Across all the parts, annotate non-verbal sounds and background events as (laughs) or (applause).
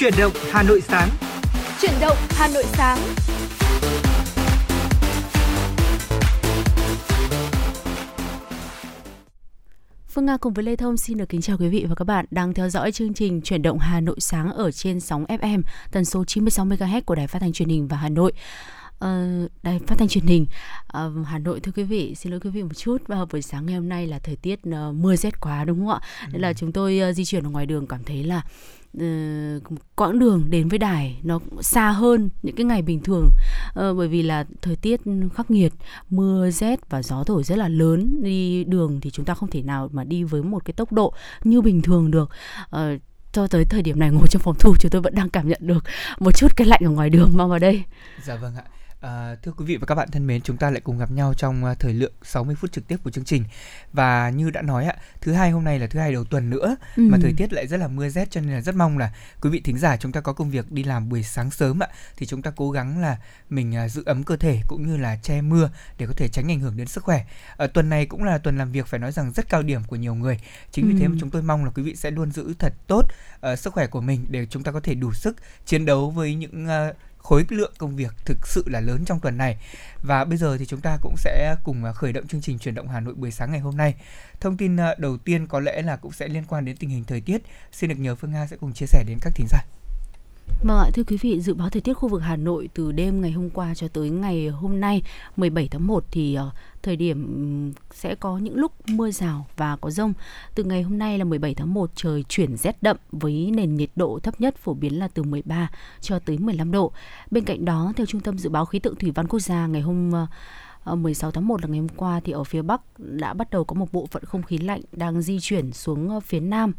Chuyển động Hà Nội sáng. Chuyển động Hà Nội sáng. Phương Nga cùng với Lê Thông xin được kính chào quý vị và các bạn đang theo dõi chương trình Chuyển động Hà Nội sáng ở trên sóng FM tần số 96 MHz của Đài Phát thanh Truyền hình và Hà Nội. Uh, đài phát thanh truyền hình uh, Hà Nội thưa quý vị xin lỗi quý vị một chút vào buổi sáng ngày hôm nay là thời tiết uh, mưa rét quá đúng không ạ ừ. nên là chúng tôi uh, di chuyển ở ngoài đường cảm thấy là Ờ, quãng đường đến với đài nó xa hơn những cái ngày bình thường uh, bởi vì là thời tiết khắc nghiệt mưa rét và gió thổi rất là lớn đi đường thì chúng ta không thể nào mà đi với một cái tốc độ như bình thường được uh, cho tới thời điểm này ngồi trong phòng thu chúng tôi vẫn đang cảm nhận được một chút cái lạnh ở ngoài đường mang vào đây. Dạ vâng ạ. À, thưa quý vị và các bạn thân mến, chúng ta lại cùng gặp nhau trong uh, thời lượng 60 phút trực tiếp của chương trình. Và như đã nói ạ, thứ hai hôm nay là thứ hai đầu tuần nữa ừ. mà thời tiết lại rất là mưa rét cho nên là rất mong là quý vị thính giả chúng ta có công việc đi làm buổi sáng sớm ạ thì chúng ta cố gắng là mình uh, giữ ấm cơ thể cũng như là che mưa để có thể tránh ảnh hưởng đến sức khỏe. Ở tuần này cũng là tuần làm việc phải nói rằng rất cao điểm của nhiều người. Chính ừ. vì thế mà chúng tôi mong là quý vị sẽ luôn giữ thật tốt uh, sức khỏe của mình để chúng ta có thể đủ sức chiến đấu với những uh, khối lượng công việc thực sự là lớn trong tuần này. Và bây giờ thì chúng ta cũng sẽ cùng à, khởi động chương trình chuyển động Hà Nội buổi sáng ngày hôm nay. Thông tin à, đầu tiên có lẽ là cũng sẽ liên quan đến tình hình thời tiết. Xin được nhờ Phương Nga sẽ cùng chia sẻ đến các thính giả. Vâng ạ, thưa quý vị, dự báo thời tiết khu vực Hà Nội từ đêm ngày hôm qua cho tới ngày hôm nay 17 tháng 1 thì à, thời điểm sẽ có những lúc mưa rào và có rông. Từ ngày hôm nay là 17 tháng 1 trời chuyển rét đậm với nền nhiệt độ thấp nhất phổ biến là từ 13 cho tới 15 độ. Bên cạnh đó, theo Trung tâm Dự báo Khí tượng Thủy văn Quốc gia ngày hôm uh, Ờ, 16 tháng 1 là ngày hôm qua thì ở phía Bắc đã bắt đầu có một bộ phận không khí lạnh đang di chuyển xuống ờ, phía Nam.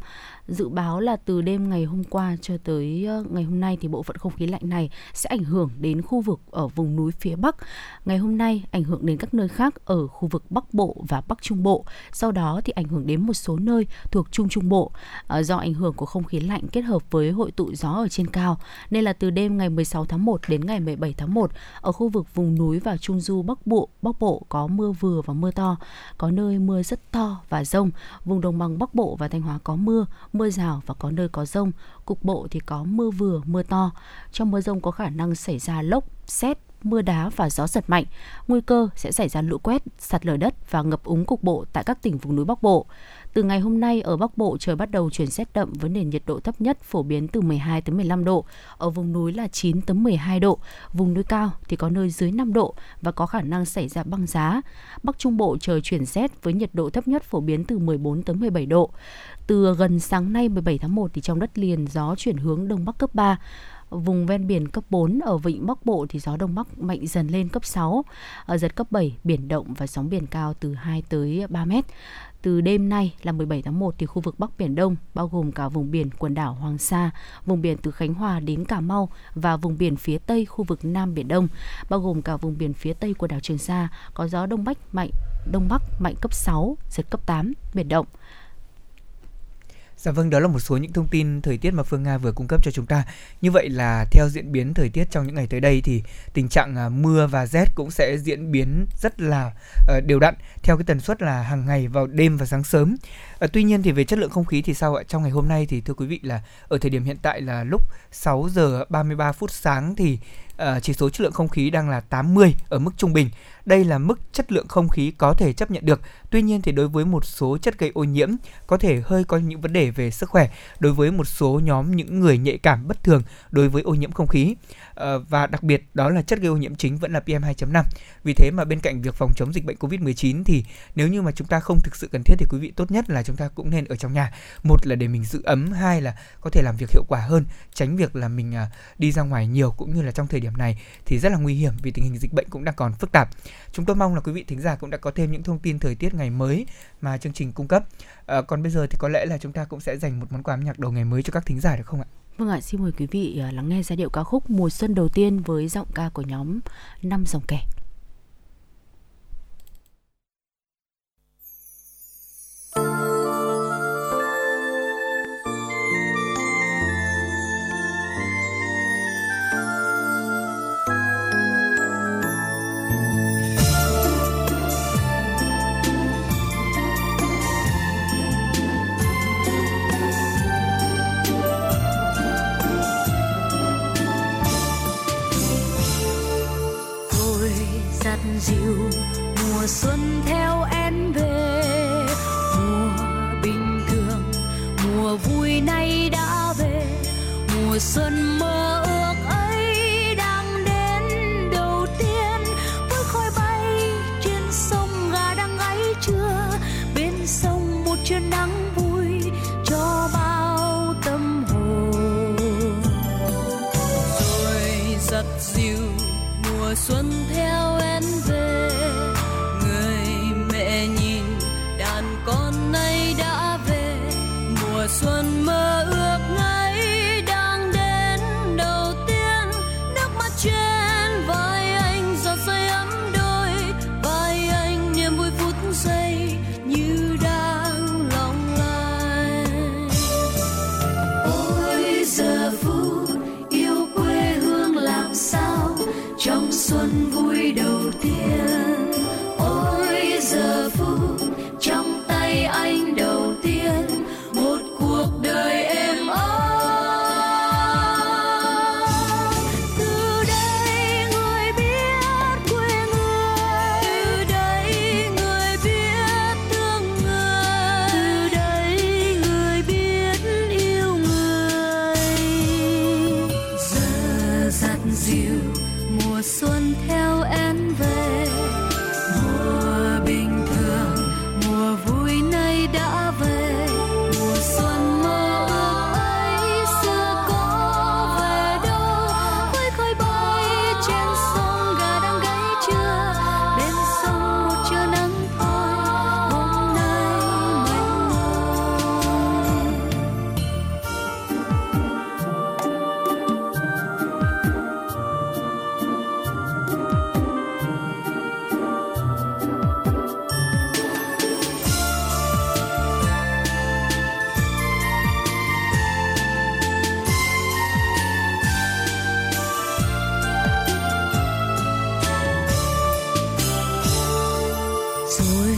Dự báo là từ đêm ngày hôm qua cho tới ờ, ngày hôm nay thì bộ phận không khí lạnh này sẽ ảnh hưởng đến khu vực ở vùng núi phía Bắc. Ngày hôm nay ảnh hưởng đến các nơi khác ở khu vực Bắc Bộ và Bắc Trung Bộ. Sau đó thì ảnh hưởng đến một số nơi thuộc Trung Trung Bộ. Do ảnh hưởng của không khí lạnh kết hợp với hội tụ gió ở trên cao nên là từ đêm ngày 16 tháng 1 đến ngày 17 tháng 1 ở khu vực vùng núi và Trung Du Bắc Bộ Bắc Bộ có mưa vừa và mưa to, có nơi mưa rất to và rông. Vùng đồng bằng Bắc Bộ và Thanh Hóa có mưa, mưa rào và có nơi có rông. Cục bộ thì có mưa vừa, mưa to. Trong mưa rông có khả năng xảy ra lốc, xét, mưa đá và gió giật mạnh. Nguy cơ sẽ xảy ra lũ quét, sạt lở đất và ngập úng cục bộ tại các tỉnh vùng núi Bắc Bộ. Từ ngày hôm nay ở Bắc Bộ trời bắt đầu chuyển rét đậm với nền nhiệt độ thấp nhất phổ biến từ 12 tới 15 độ, ở vùng núi là 9 tới 12 độ, vùng núi cao thì có nơi dưới 5 độ và có khả năng xảy ra băng giá. Bắc Trung Bộ trời chuyển rét với nhiệt độ thấp nhất phổ biến từ 14 tới 17 độ. Từ gần sáng nay 17 tháng 1 thì trong đất liền gió chuyển hướng đông bắc cấp 3, vùng ven biển cấp 4 ở vịnh Bắc Bộ thì gió đông bắc mạnh dần lên cấp 6, ở giật cấp 7, biển động và sóng biển cao từ 2 tới 3 mét. Từ đêm nay là 17 tháng 1 thì khu vực Bắc Biển Đông bao gồm cả vùng biển quần đảo Hoàng Sa, vùng biển từ Khánh Hòa đến Cà Mau và vùng biển phía Tây khu vực Nam Biển Đông, bao gồm cả vùng biển phía Tây của đảo Trường Sa có gió Đông Bắc mạnh, Đông Bắc mạnh cấp 6, giật cấp 8, biển động. Dạ vâng, đó là một số những thông tin thời tiết mà Phương Nga vừa cung cấp cho chúng ta. Như vậy là theo diễn biến thời tiết trong những ngày tới đây thì tình trạng à, mưa và rét cũng sẽ diễn biến rất là ờ, đều đặn theo cái tần suất là hàng ngày vào đêm và sáng sớm. Ờ, tuy nhiên thì về chất lượng không khí thì sao ạ? Trong ngày hôm nay thì thưa quý vị là ở thời điểm hiện tại là lúc 6 giờ 33 phút sáng thì ờ, chỉ số chất lượng không khí đang là 80 ở mức trung bình. Đây là mức chất lượng không khí có thể chấp nhận được. Tuy nhiên thì đối với một số chất gây ô nhiễm có thể hơi có những vấn đề về sức khỏe đối với một số nhóm những người nhạy cảm bất thường đối với ô nhiễm không khí. À, và đặc biệt đó là chất gây ô nhiễm chính vẫn là PM2.5. Vì thế mà bên cạnh việc phòng chống dịch bệnh COVID-19 thì nếu như mà chúng ta không thực sự cần thiết thì quý vị tốt nhất là chúng ta cũng nên ở trong nhà. Một là để mình giữ ấm, hai là có thể làm việc hiệu quả hơn, tránh việc là mình à, đi ra ngoài nhiều cũng như là trong thời điểm này thì rất là nguy hiểm vì tình hình dịch bệnh cũng đang còn phức tạp. Chúng tôi mong là quý vị thính giả cũng đã có thêm những thông tin thời tiết ngày ngày mới mà chương trình cung cấp. À, còn bây giờ thì có lẽ là chúng ta cũng sẽ dành một món quà âm nhạc đầu ngày mới cho các thính giả được không ạ? Vâng ạ, xin mời quý vị ờ, lắng nghe giai điệu ca khúc Mùa xuân đầu tiên với giọng ca của nhóm Năm dòng kẻ. Dịu mùa xuân theo em về. Mùa bình thường, mùa vui nay đã về. Mùa xuân mơ ước ấy đang đến đầu tiên. Với khói bay trên sông gà đang ấy trưa bên sông một chuyến nắng vui cho bao tâm hồn. Rồi giật dịu mùa xuân theo rồi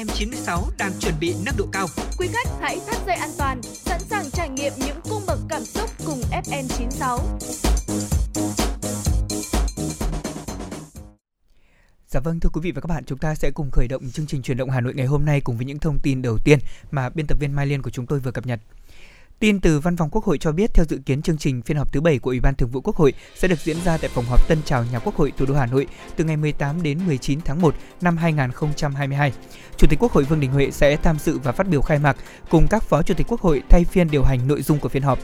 FM96 đang chuẩn bị nâng độ cao. Quý khách hãy thắt dây an toàn, sẵn sàng trải nghiệm những cung bậc cảm xúc cùng FN96. Dạ vâng thưa quý vị và các bạn, chúng ta sẽ cùng khởi động chương trình truyền động Hà Nội ngày hôm nay cùng với những thông tin đầu tiên mà biên tập viên Mai Liên của chúng tôi vừa cập nhật. Tin từ Văn phòng Quốc hội cho biết, theo dự kiến chương trình phiên họp thứ 7 của Ủy ban Thường vụ Quốc hội sẽ được diễn ra tại phòng họp Tân Trào nhà Quốc hội thủ đô Hà Nội từ ngày 18 đến 19 tháng 1 năm 2022. Chủ tịch Quốc hội Vương Đình Huệ sẽ tham dự và phát biểu khai mạc cùng các phó chủ tịch Quốc hội thay phiên điều hành nội dung của phiên họp.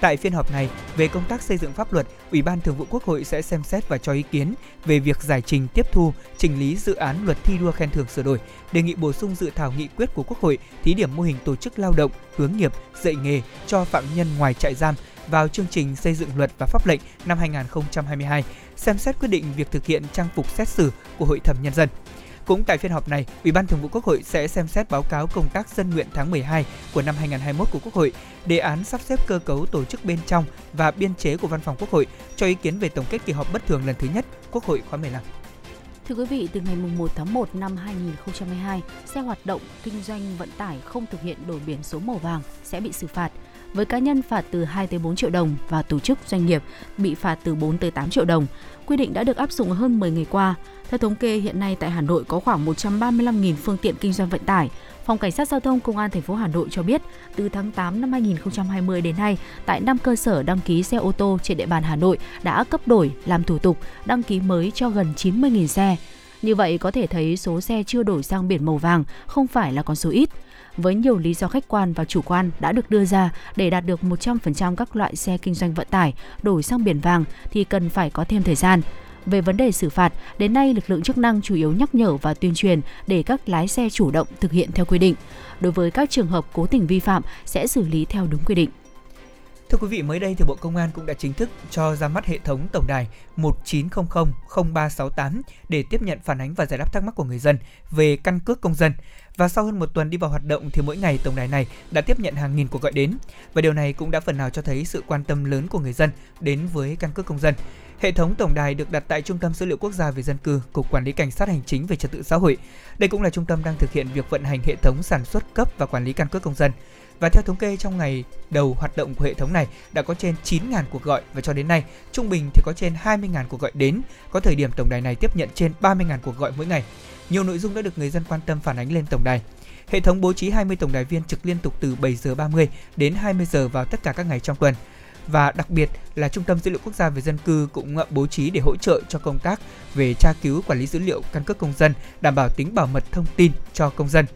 Tại phiên họp này, về công tác xây dựng pháp luật, Ủy ban Thường vụ Quốc hội sẽ xem xét và cho ý kiến về việc giải trình tiếp thu, trình lý dự án luật thi đua khen thưởng sửa đổi, đề nghị bổ sung dự thảo nghị quyết của Quốc hội thí điểm mô hình tổ chức lao động, hướng nghiệp, dạy nghề cho phạm nhân ngoài trại giam vào chương trình xây dựng luật và pháp lệnh năm 2022, xem xét quyết định việc thực hiện trang phục xét xử của Hội thẩm nhân dân. Cũng tại phiên họp này, Ủy ban Thường vụ Quốc hội sẽ xem xét báo cáo công tác dân nguyện tháng 12 của năm 2021 của Quốc hội, đề án sắp xếp cơ cấu tổ chức bên trong và biên chế của Văn phòng Quốc hội, cho ý kiến về tổng kết kỳ họp bất thường lần thứ nhất Quốc hội khóa 15. Thưa quý vị, từ ngày 1 tháng 1 năm 2022, xe hoạt động kinh doanh vận tải không thực hiện đổi biển số màu vàng sẽ bị xử phạt. Với cá nhân phạt từ 2 tới 4 triệu đồng và tổ chức doanh nghiệp bị phạt từ 4 tới 8 triệu đồng. Quy định đã được áp dụng hơn 10 ngày qua. Theo thống kê, hiện nay tại Hà Nội có khoảng 135.000 phương tiện kinh doanh vận tải. Phòng Cảnh sát Giao thông Công an thành phố Hà Nội cho biết, từ tháng 8 năm 2020 đến nay, tại 5 cơ sở đăng ký xe ô tô trên địa bàn Hà Nội đã cấp đổi, làm thủ tục, đăng ký mới cho gần 90.000 xe. Như vậy có thể thấy số xe chưa đổi sang biển màu vàng không phải là con số ít với nhiều lý do khách quan và chủ quan đã được đưa ra để đạt được 100% các loại xe kinh doanh vận tải đổi sang biển vàng thì cần phải có thêm thời gian. Về vấn đề xử phạt, đến nay lực lượng chức năng chủ yếu nhắc nhở và tuyên truyền để các lái xe chủ động thực hiện theo quy định. Đối với các trường hợp cố tình vi phạm sẽ xử lý theo đúng quy định. Thưa quý vị, mới đây thì Bộ Công an cũng đã chính thức cho ra mắt hệ thống tổng đài 1900 0368 để tiếp nhận phản ánh và giải đáp thắc mắc của người dân về căn cước công dân. Và sau hơn một tuần đi vào hoạt động thì mỗi ngày tổng đài này đã tiếp nhận hàng nghìn cuộc gọi đến. Và điều này cũng đã phần nào cho thấy sự quan tâm lớn của người dân đến với căn cước công dân. Hệ thống tổng đài được đặt tại Trung tâm Dữ liệu Quốc gia về dân cư, Cục Quản lý Cảnh sát Hành chính về Trật tự xã hội. Đây cũng là trung tâm đang thực hiện việc vận hành hệ thống sản xuất cấp và quản lý căn cước công dân. Và theo thống kê trong ngày đầu hoạt động của hệ thống này đã có trên 9.000 cuộc gọi và cho đến nay trung bình thì có trên 20.000 cuộc gọi đến. Có thời điểm tổng đài này tiếp nhận trên 30.000 cuộc gọi mỗi ngày. Nhiều nội dung đã được người dân quan tâm phản ánh lên tổng đài. Hệ thống bố trí 20 tổng đài viên trực liên tục từ 7 giờ 30 đến 20 giờ vào tất cả các ngày trong tuần. Và đặc biệt là Trung tâm Dữ liệu Quốc gia về dân cư cũng ờ, bố trí để hỗ trợ cho công tác về tra cứu quản lý dữ liệu căn cước công dân, đảm bảo tính bảo mật thông tin cho công dân.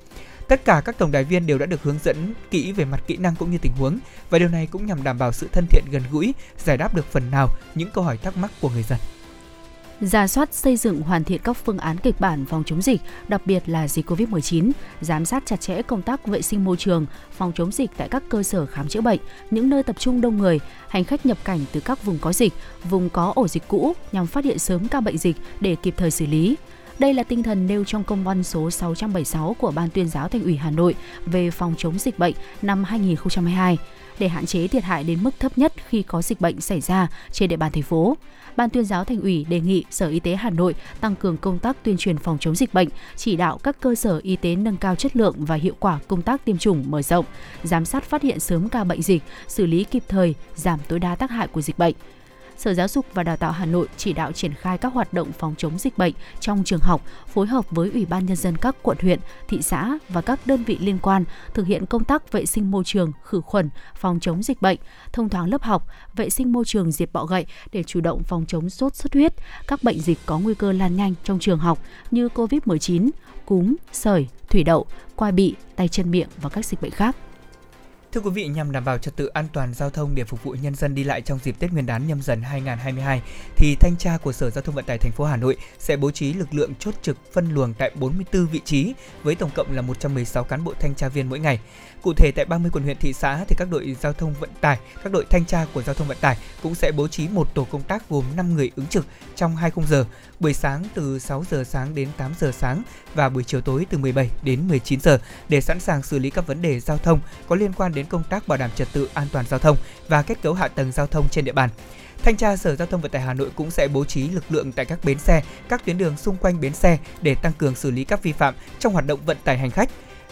Tất cả các tổng đài viên đều đã được hướng dẫn kỹ về mặt kỹ năng cũng như tình huống và điều này cũng nhằm đảm bảo sự thân thiện gần gũi, giải đáp được phần nào những câu hỏi thắc mắc của người dân ra soát xây dựng hoàn thiện các phương án kịch bản phòng chống dịch, đặc biệt là dịch COVID-19, giám sát chặt chẽ công tác vệ sinh môi trường, phòng chống dịch tại các cơ sở khám chữa bệnh, những nơi tập trung đông người, hành khách nhập cảnh từ các vùng có dịch, vùng có ổ dịch cũ nhằm phát hiện sớm ca bệnh dịch để kịp thời xử lý. Đây là tinh thần nêu trong công văn số 676 của Ban tuyên giáo Thành ủy Hà Nội về phòng chống dịch bệnh năm 2022 để hạn chế thiệt hại đến mức thấp nhất khi có dịch bệnh xảy ra trên địa bàn thành phố. Ban tuyên giáo Thành ủy đề nghị Sở Y tế Hà Nội tăng cường công tác tuyên truyền phòng chống dịch bệnh, chỉ đạo các cơ sở y tế nâng cao chất lượng và hiệu quả công tác tiêm chủng mở rộng, giám sát phát hiện sớm ca bệnh dịch, xử lý kịp thời, giảm tối đa tác hại của dịch bệnh. Sở Giáo dục và Đào tạo Hà Nội chỉ đạo triển khai các hoạt động phòng chống dịch bệnh trong trường học, phối hợp với Ủy ban nhân dân các quận huyện, thị xã và các đơn vị liên quan thực hiện công tác vệ sinh môi trường, khử khuẩn, phòng chống dịch bệnh, thông thoáng lớp học, vệ sinh môi trường diệt bọ gậy để chủ động phòng chống sốt xuất huyết, các bệnh dịch có nguy cơ lan nhanh trong trường học như COVID-19, cúm, sởi, thủy đậu, quai bị, tay chân miệng và các dịch bệnh khác. Thưa quý vị, nhằm đảm bảo trật tự an toàn giao thông để phục vụ nhân dân đi lại trong dịp Tết Nguyên đán nhâm dần 2022, thì thanh tra của Sở Giao thông Vận tải thành phố Hà Nội sẽ bố trí lực lượng chốt trực phân luồng tại 44 vị trí với tổng cộng là 116 cán bộ thanh tra viên mỗi ngày. Cụ thể tại 30 quận huyện thị xã thì các đội giao thông vận tải, các đội thanh tra của giao thông vận tải cũng sẽ bố trí một tổ công tác gồm 5 người ứng trực trong 2 khung giờ, buổi sáng từ 6 giờ sáng đến 8 giờ sáng và buổi chiều tối từ 17 đến 19 giờ để sẵn sàng xử lý các vấn đề giao thông có liên quan đến công tác bảo đảm trật tự an toàn giao thông và kết cấu hạ tầng giao thông trên địa bàn. Thanh tra Sở Giao thông Vận tải Hà Nội cũng sẽ bố trí lực lượng tại các bến xe, các tuyến đường xung quanh bến xe để tăng cường xử lý các vi phạm trong hoạt động vận tải hành khách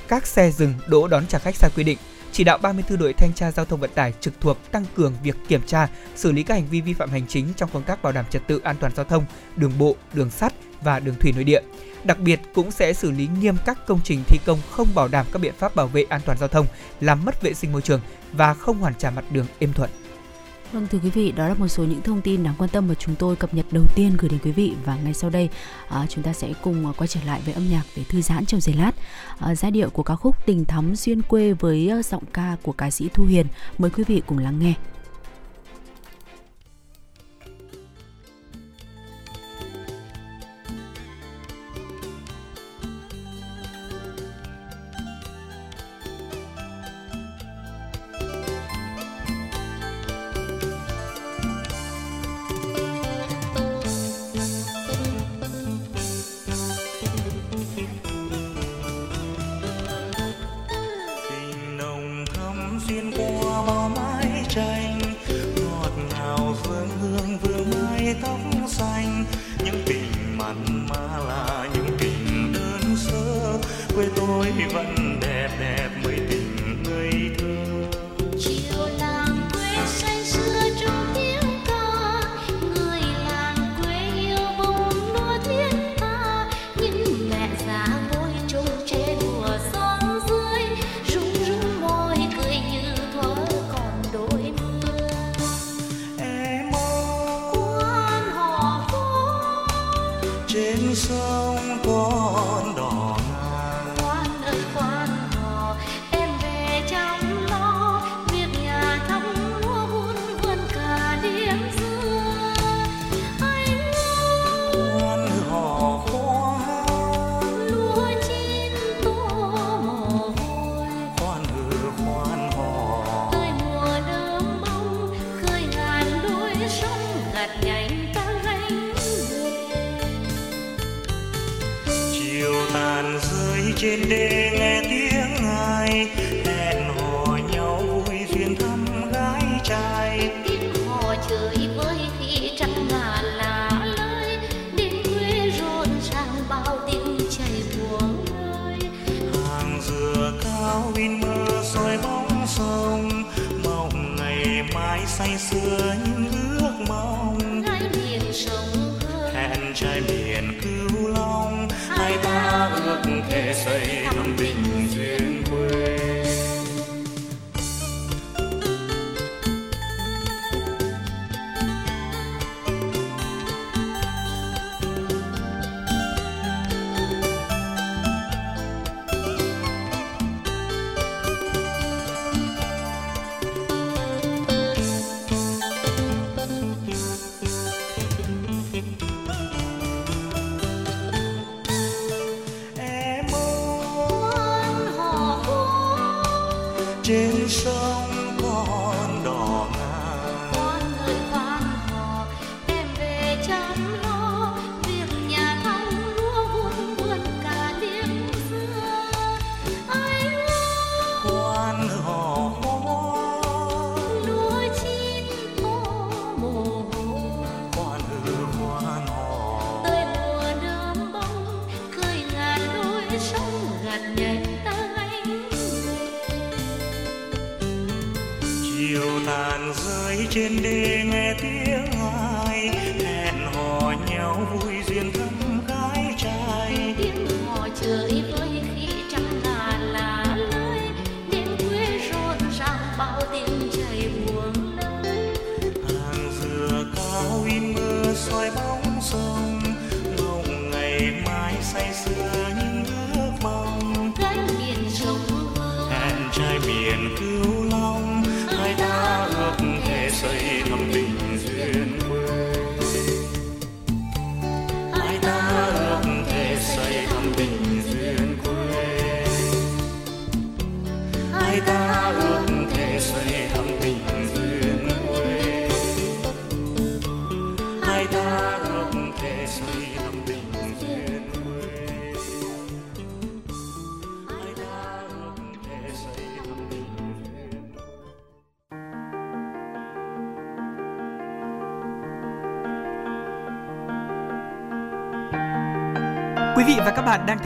các xe dừng đỗ đón trả khách sai quy định, chỉ đạo 34 đội thanh tra giao thông vận tải trực thuộc tăng cường việc kiểm tra, xử lý các hành vi vi phạm hành chính trong công tác bảo đảm trật tự an toàn giao thông, đường bộ, đường sắt và đường thủy nội địa. Đặc biệt cũng sẽ xử lý nghiêm các công trình thi công không bảo đảm các biện pháp bảo vệ an toàn giao thông, làm mất vệ sinh môi trường và không hoàn trả mặt đường êm thuận. Vâng thưa quý vị, đó là một số những thông tin đáng quan tâm mà chúng tôi cập nhật đầu tiên gửi đến quý vị và ngay sau đây à, chúng ta sẽ cùng à, quay trở lại với âm nhạc để thư giãn trong giây lát. À, giai điệu của ca khúc Tình thắm duyên quê với à, giọng ca của ca sĩ Thu Hiền, mời quý vị cùng lắng nghe. Mai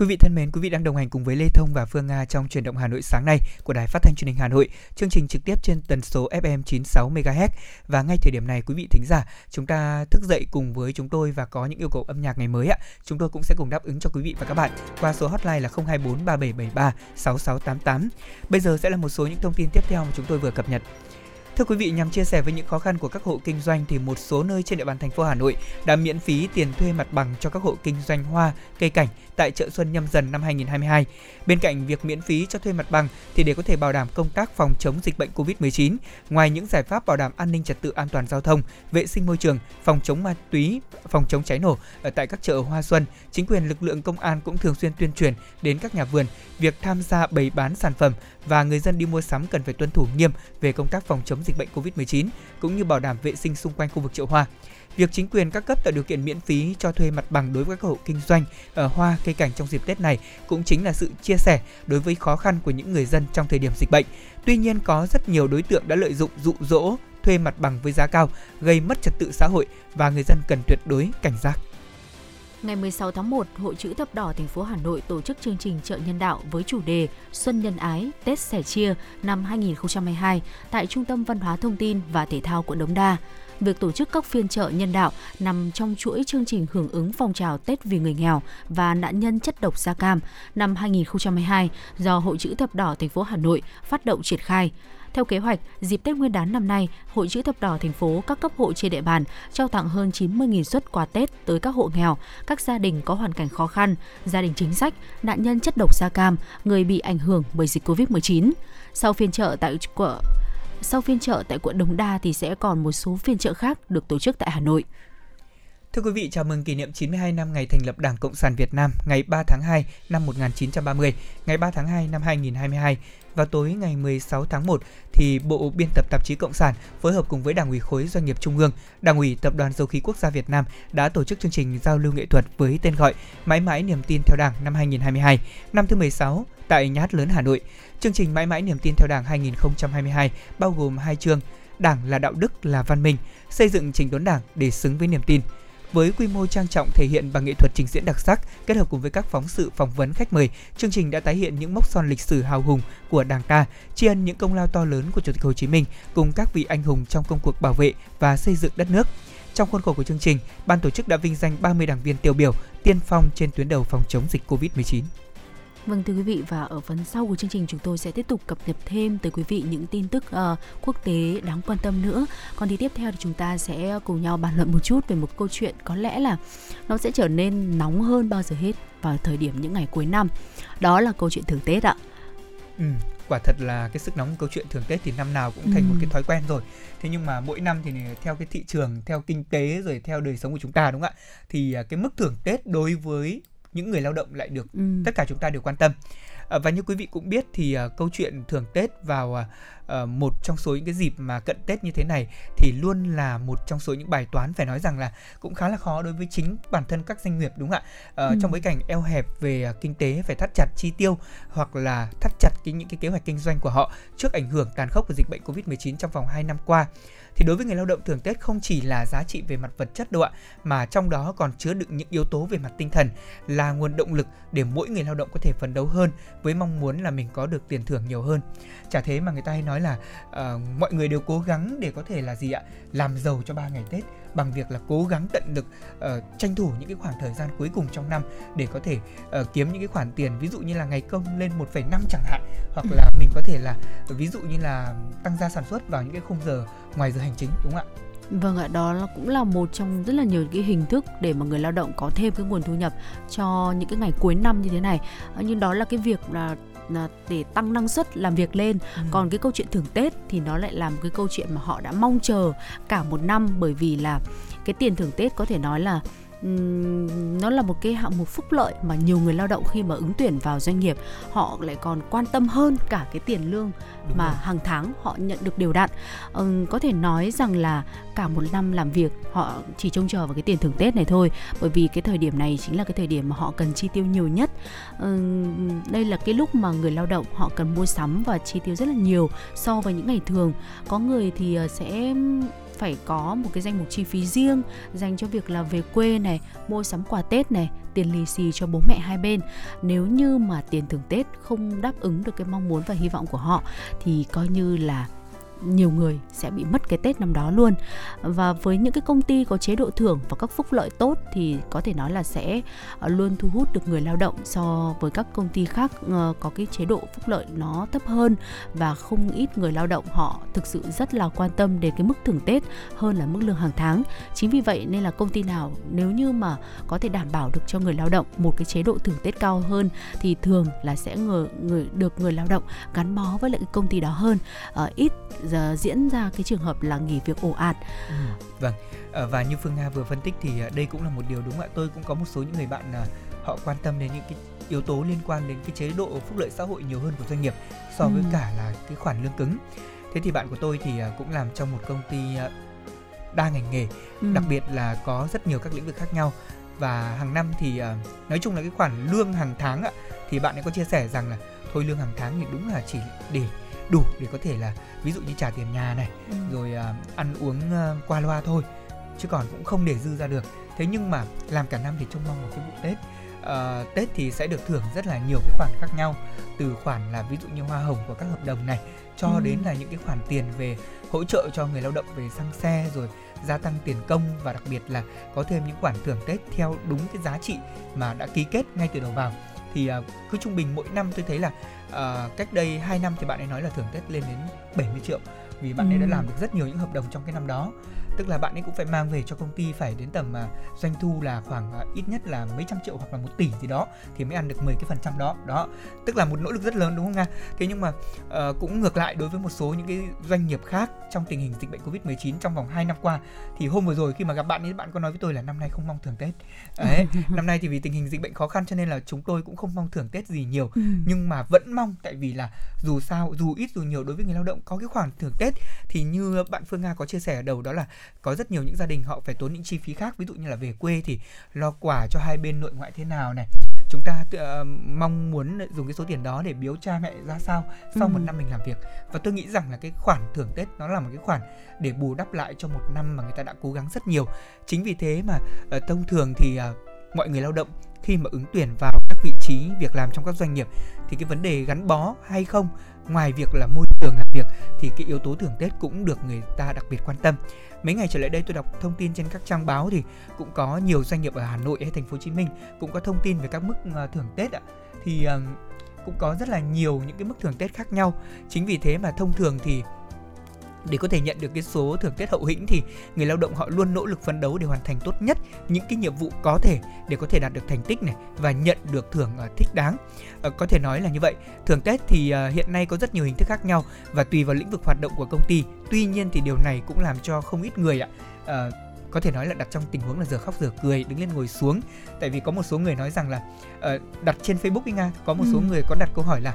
Quý vị thân mến, quý vị đang đồng hành cùng với Lê Thông và Phương Nga trong truyền động Hà Nội sáng nay của Đài Phát thanh Truyền hình Hà Nội. Chương trình trực tiếp trên tần số FM 96 MHz và ngay thời điểm này quý vị thính giả, chúng ta thức dậy cùng với chúng tôi và có những yêu cầu âm nhạc ngày mới ạ. Chúng tôi cũng sẽ cùng đáp ứng cho quý vị và các bạn qua số hotline là 024 3773 6688. Bây giờ sẽ là một số những thông tin tiếp theo mà chúng tôi vừa cập nhật. Thưa quý vị, nhằm chia sẻ với những khó khăn của các hộ kinh doanh thì một số nơi trên địa bàn thành phố Hà Nội đã miễn phí tiền thuê mặt bằng cho các hộ kinh doanh hoa, cây cảnh tại chợ Xuân Nhâm Dần năm 2022. Bên cạnh việc miễn phí cho thuê mặt bằng thì để có thể bảo đảm công tác phòng chống dịch bệnh COVID-19, ngoài những giải pháp bảo đảm an ninh trật tự an toàn giao thông, vệ sinh môi trường, phòng chống ma túy, phòng chống cháy nổ ở tại các chợ hoa xuân, chính quyền lực lượng công an cũng thường xuyên tuyên truyền đến các nhà vườn việc tham gia bày bán sản phẩm và người dân đi mua sắm cần phải tuân thủ nghiêm về công tác phòng chống dịch bệnh COVID-19 cũng như bảo đảm vệ sinh xung quanh khu vực chợ hoa. Việc chính quyền các cấp tạo điều kiện miễn phí cho thuê mặt bằng đối với các hộ kinh doanh ở hoa cây cảnh trong dịp Tết này cũng chính là sự chia sẻ đối với khó khăn của những người dân trong thời điểm dịch bệnh. Tuy nhiên có rất nhiều đối tượng đã lợi dụng dụ dỗ thuê mặt bằng với giá cao, gây mất trật tự xã hội và người dân cần tuyệt đối cảnh giác. Ngày 16 tháng 1, Hội chữ thập đỏ thành phố Hà Nội tổ chức chương trình chợ nhân đạo với chủ đề Xuân nhân ái, Tết sẻ chia năm 2022 tại Trung tâm Văn hóa Thông tin và Thể thao quận Đống Đa. Việc tổ chức các phiên chợ nhân đạo nằm trong chuỗi chương trình hưởng ứng phong trào Tết vì người nghèo và nạn nhân chất độc da cam năm 2022 do Hội chữ thập đỏ thành phố Hà Nội phát động triển khai. Theo kế hoạch, dịp Tết Nguyên đán năm nay, Hội chữ thập đỏ thành phố các cấp hội trên địa bàn trao tặng hơn 90.000 suất quà Tết tới các hộ nghèo, các gia đình có hoàn cảnh khó khăn, gia đình chính sách, nạn nhân chất độc da cam, người bị ảnh hưởng bởi dịch Covid-19. Sau phiên chợ tại quận sau phiên chợ tại quận Đống Đa thì sẽ còn một số phiên chợ khác được tổ chức tại Hà Nội. Thưa quý vị, chào mừng kỷ niệm 92 năm ngày thành lập Đảng Cộng sản Việt Nam, ngày 3 tháng 2 năm 1930, ngày 3 tháng 2 năm 2022. và tối ngày 16 tháng 1 thì Bộ Biên tập Tạp chí Cộng sản phối hợp cùng với Đảng ủy khối doanh nghiệp Trung ương, Đảng ủy Tập đoàn Dầu khí Quốc gia Việt Nam đã tổ chức chương trình giao lưu nghệ thuật với tên gọi Mãi mãi niềm tin theo Đảng năm 2022, năm thứ 16 tại Nhà hát lớn Hà Nội. Chương trình Mãi mãi niềm tin theo Đảng 2022 bao gồm hai chương Đảng là đạo đức là văn minh, xây dựng chỉnh đốn Đảng để xứng với niềm tin với quy mô trang trọng thể hiện bằng nghệ thuật trình diễn đặc sắc kết hợp cùng với các phóng sự phỏng vấn khách mời chương trình đã tái hiện những mốc son lịch sử hào hùng của đảng ta tri ân những công lao to lớn của chủ tịch hồ chí minh cùng các vị anh hùng trong công cuộc bảo vệ và xây dựng đất nước trong khuôn khổ của chương trình, ban tổ chức đã vinh danh 30 đảng viên tiêu biểu tiên phong trên tuyến đầu phòng chống dịch Covid-19. Vâng thưa quý vị và ở phần sau của chương trình chúng tôi sẽ tiếp tục cập nhật thêm tới quý vị những tin tức uh, quốc tế đáng quan tâm nữa. Còn thì tiếp theo thì chúng ta sẽ cùng nhau bàn luận một chút về một câu chuyện có lẽ là nó sẽ trở nên nóng hơn bao giờ hết vào thời điểm những ngày cuối năm. Đó là câu chuyện thưởng Tết ạ. Ừ, quả thật là cái sức nóng câu chuyện thưởng Tết thì năm nào cũng thành ừ. một cái thói quen rồi. Thế nhưng mà mỗi năm thì theo cái thị trường, theo kinh tế rồi theo đời sống của chúng ta đúng không ạ? Thì à, cái mức thưởng Tết đối với những người lao động lại được ừ. tất cả chúng ta đều quan tâm à, và như quý vị cũng biết thì uh, câu chuyện thưởng Tết vào uh, một trong số những cái dịp mà cận Tết như thế này thì luôn là một trong số những bài toán phải nói rằng là cũng khá là khó đối với chính bản thân các doanh nghiệp đúng không ạ? Uh, ừ. Trong bối cảnh eo hẹp về uh, kinh tế phải thắt chặt chi tiêu hoặc là thắt chặt cái những cái kế hoạch kinh doanh của họ trước ảnh hưởng tàn khốc của dịch bệnh Covid-19 trong vòng 2 năm qua thì đối với người lao động thưởng Tết không chỉ là giá trị về mặt vật chất đâu ạ, mà trong đó còn chứa đựng những yếu tố về mặt tinh thần là nguồn động lực để mỗi người lao động có thể phấn đấu hơn với mong muốn là mình có được tiền thưởng nhiều hơn. Chả thế mà người ta hay nói là uh, mọi người đều cố gắng để có thể là gì ạ, làm giàu cho ba ngày Tết bằng việc là cố gắng tận lực uh, tranh thủ những cái khoảng thời gian cuối cùng trong năm để có thể uh, kiếm những cái khoản tiền ví dụ như là ngày công lên 1,5 chẳng hạn hoặc là mình có thể là ví dụ như là tăng gia sản xuất vào những cái khung giờ ngoài giờ hành chính đúng không ạ? Vâng ạ, đó là cũng là một trong rất là nhiều cái hình thức để mà người lao động có thêm cái nguồn thu nhập cho những cái ngày cuối năm như thế này. Nhưng đó là cái việc là để tăng năng suất làm việc lên ừ. còn cái câu chuyện thưởng tết thì nó lại làm cái câu chuyện mà họ đã mong chờ cả một năm bởi vì là cái tiền thưởng tết có thể nói là nó là một cái hạng mục phúc lợi mà nhiều người lao động khi mà ứng tuyển vào doanh nghiệp họ lại còn quan tâm hơn cả cái tiền lương Đúng mà rồi. hàng tháng họ nhận được đều đặn. Ừ, có thể nói rằng là cả một năm làm việc họ chỉ trông chờ vào cái tiền thưởng tết này thôi bởi vì cái thời điểm này chính là cái thời điểm mà họ cần chi tiêu nhiều nhất. Ừ, đây là cái lúc mà người lao động họ cần mua sắm và chi tiêu rất là nhiều so với những ngày thường. Có người thì ờ, sẽ phải có một cái danh mục chi phí riêng dành cho việc là về quê này, mua sắm quà Tết này, tiền lì xì cho bố mẹ hai bên. Nếu như mà tiền thưởng Tết không đáp ứng được cái mong muốn và hy vọng của họ thì coi như là nhiều người sẽ bị mất cái Tết năm đó luôn và với những cái công ty có chế độ thưởng và các phúc lợi tốt thì có thể nói là sẽ ờ, luôn thu hút được người lao động so với các công ty khác ờ, có cái chế độ phúc lợi nó thấp hơn và không ít người lao động họ thực sự rất là quan tâm đến cái mức thưởng Tết hơn là mức lương hàng tháng. Chính vì vậy nên là công ty nào nếu như mà có thể đảm bảo được cho người lao động một cái chế độ thưởng Tết cao hơn thì thường là sẽ người, người được người lao động gắn bó với lại cái công ty đó hơn. Ờ, ít diễn ra cái trường hợp là nghỉ việc ồ ạt. Ừ, vâng Ờ, và như Phương Nga vừa phân tích thì ờ, đây cũng là một điều đúng ạ tôi cũng có một số những người bạn ờ, họ quan tâm đến những cái yếu tố liên quan đến cái chế độ phúc lợi xã hội nhiều hơn của doanh nghiệp so với Ừ. cả là cái khoản lương cứng thế thì bạn của tôi thì cũng làm trong một công ty đa ngành nghề Ừ. đặc biệt là có rất nhiều các lĩnh vực khác nhau và hàng năm thì nói chung là cái khoản lương hàng tháng ạ thì bạn ấy có chia sẻ rằng là thôi lương hàng tháng thì đúng là chỉ để đủ để có thể là ví dụ như trả tiền nhà này Ừ. rồi à, ăn uống à, qua loa thôi chứ còn cũng không để dư ra được thế nhưng mà làm cả năm thì trông mong vào cái vụ tết Ờ, tết thì sẽ được thưởng rất là nhiều cái khoản khác nhau từ khoản là ví dụ như hoa hồng của các hợp đồng này cho Ừ. đến là những cái khoản tiền về hỗ trợ cho người lao động về xăng xe rồi gia tăng tiền công và đặc biệt là có thêm những khoản thưởng tết theo đúng cái giá trị mà đã ký kết ngay từ đầu vào thì à, cứ trung bình mỗi năm tôi thấy là à, cách đây 2 năm thì bạn ấy nói là thưởng tết lên đến 70 triệu vì bạn ấy đã Ừ. làm được rất nhiều những hợp đồng trong cái năm đó tức là bạn ấy cũng phải mang về cho công ty phải đến tầm à, doanh thu là khoảng à, ít nhất là mấy trăm triệu hoặc là một tỷ gì đó thì mới ăn được 10 cái phần trăm đó. Đó tức là một nỗ lực rất lớn đúng không nga? Thế nhưng mà ờ, cũng ngược lại đối với một số những cái doanh nghiệp khác trong tình hình dịch bệnh covid 19 trong vòng 2 năm qua thì hôm vừa rồi khi mà gặp bạn ấy bạn có nói với tôi là năm nay không mong thưởng tết. Đấy (laughs) năm nay thì vì tình hình dịch bệnh khó khăn cho nên là chúng tôi cũng không mong thưởng tết gì nhiều. Ừ. nhưng mà vẫn mong tại vì là dù sao dù ít dù nhiều đối với người lao động có cái khoản thưởng Tết thì như bạn Phương Nga có chia sẻ ở đầu đó là có rất nhiều những gia đình họ phải tốn những chi phí khác ví dụ như là về quê thì lo quà cho hai bên nội ngoại thế nào này chúng ta ờ, mong muốn dùng cái số tiền đó để biếu cha mẹ ra sao sau Ừ. một năm mình làm việc và tôi nghĩ rằng là cái khoản thưởng Tết nó là một cái khoản để bù đắp lại cho một năm mà người ta đã cố gắng rất nhiều chính vì thế mà ờ, thông thường thì ờ, mọi người lao động khi mà ứng tuyển vào các vị trí việc làm trong các doanh nghiệp thì cái vấn đề gắn bó hay không ngoài việc là môi trường làm việc thì cái yếu tố thưởng Tết cũng được người ta đặc biệt quan tâm. Mấy ngày trở lại đây tôi đọc thông tin trên các trang báo thì cũng có nhiều doanh nghiệp ở Hà Nội hay thành phố Hồ Chí Minh cũng có thông tin về các mức ờ, thưởng Tết ạ. Thì cũng có rất là nhiều những cái mức thưởng Tết khác nhau. Chính vì thế mà thông thường thì để có thể nhận được cái số thưởng Tết hậu hĩnh thì người lao động họ luôn nỗ lực phấn đấu để hoàn thành tốt nhất những cái nhiệm vụ có thể để có thể đạt được thành tích này và nhận được thưởng ờ, thích đáng. Ờ, có thể nói là như vậy. Thưởng Tết thì ờ, hiện nay có rất nhiều hình thức khác nhau và tùy vào lĩnh vực hoạt động của công ty. Tuy nhiên thì điều này cũng làm cho không ít người ạ có thể nói là đặt trong tình huống là giờ khóc giờ cười đứng lên ngồi xuống tại vì có một số người nói rằng là đặt trên Facebook ấy nga có một số Ừ. người có đặt câu hỏi là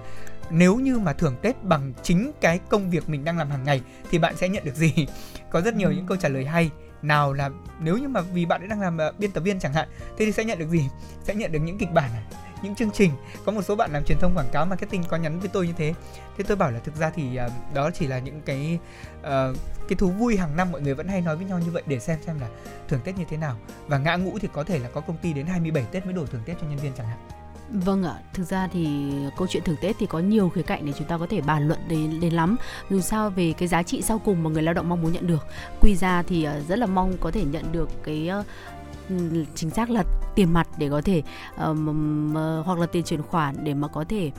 nếu như mà thưởng Tết bằng chính cái công việc mình đang làm hàng ngày thì bạn sẽ nhận được gì? (laughs) Có rất nhiều Ừ. những câu trả lời hay. Nào là nếu như mà vì bạn ấy đang làm ờ, biên tập viên chẳng hạn thế thì sẽ nhận được gì? Sẽ nhận được những kịch bản này những chương trình. Có một số bạn làm truyền thông quảng cáo marketing có nhắn với tôi như thế. Thế tôi bảo là thực ra thì ờ, đó chỉ là những cái ờ, cái thú vui hàng năm mọi người vẫn hay nói với nhau như vậy để xem xem là thưởng Tết như thế nào. Và ngã ngũ thì có thể là có công ty đến 27 Tết mới đổ thưởng Tết cho nhân viên chẳng hạn Vâng ạ, thực ra thì câu chuyện thực Tết thì có nhiều khía cạnh để chúng ta có thể bàn luận đến đến lắm. Dù sao về cái giá trị sau cùng mà người lao động mong muốn nhận được. Quy ra thì ờ, rất là mong có thể nhận được cái ờ, ừ, chính xác là tiền mặt để có thể um, hoặc là tiền chuyển khoản để mà có thể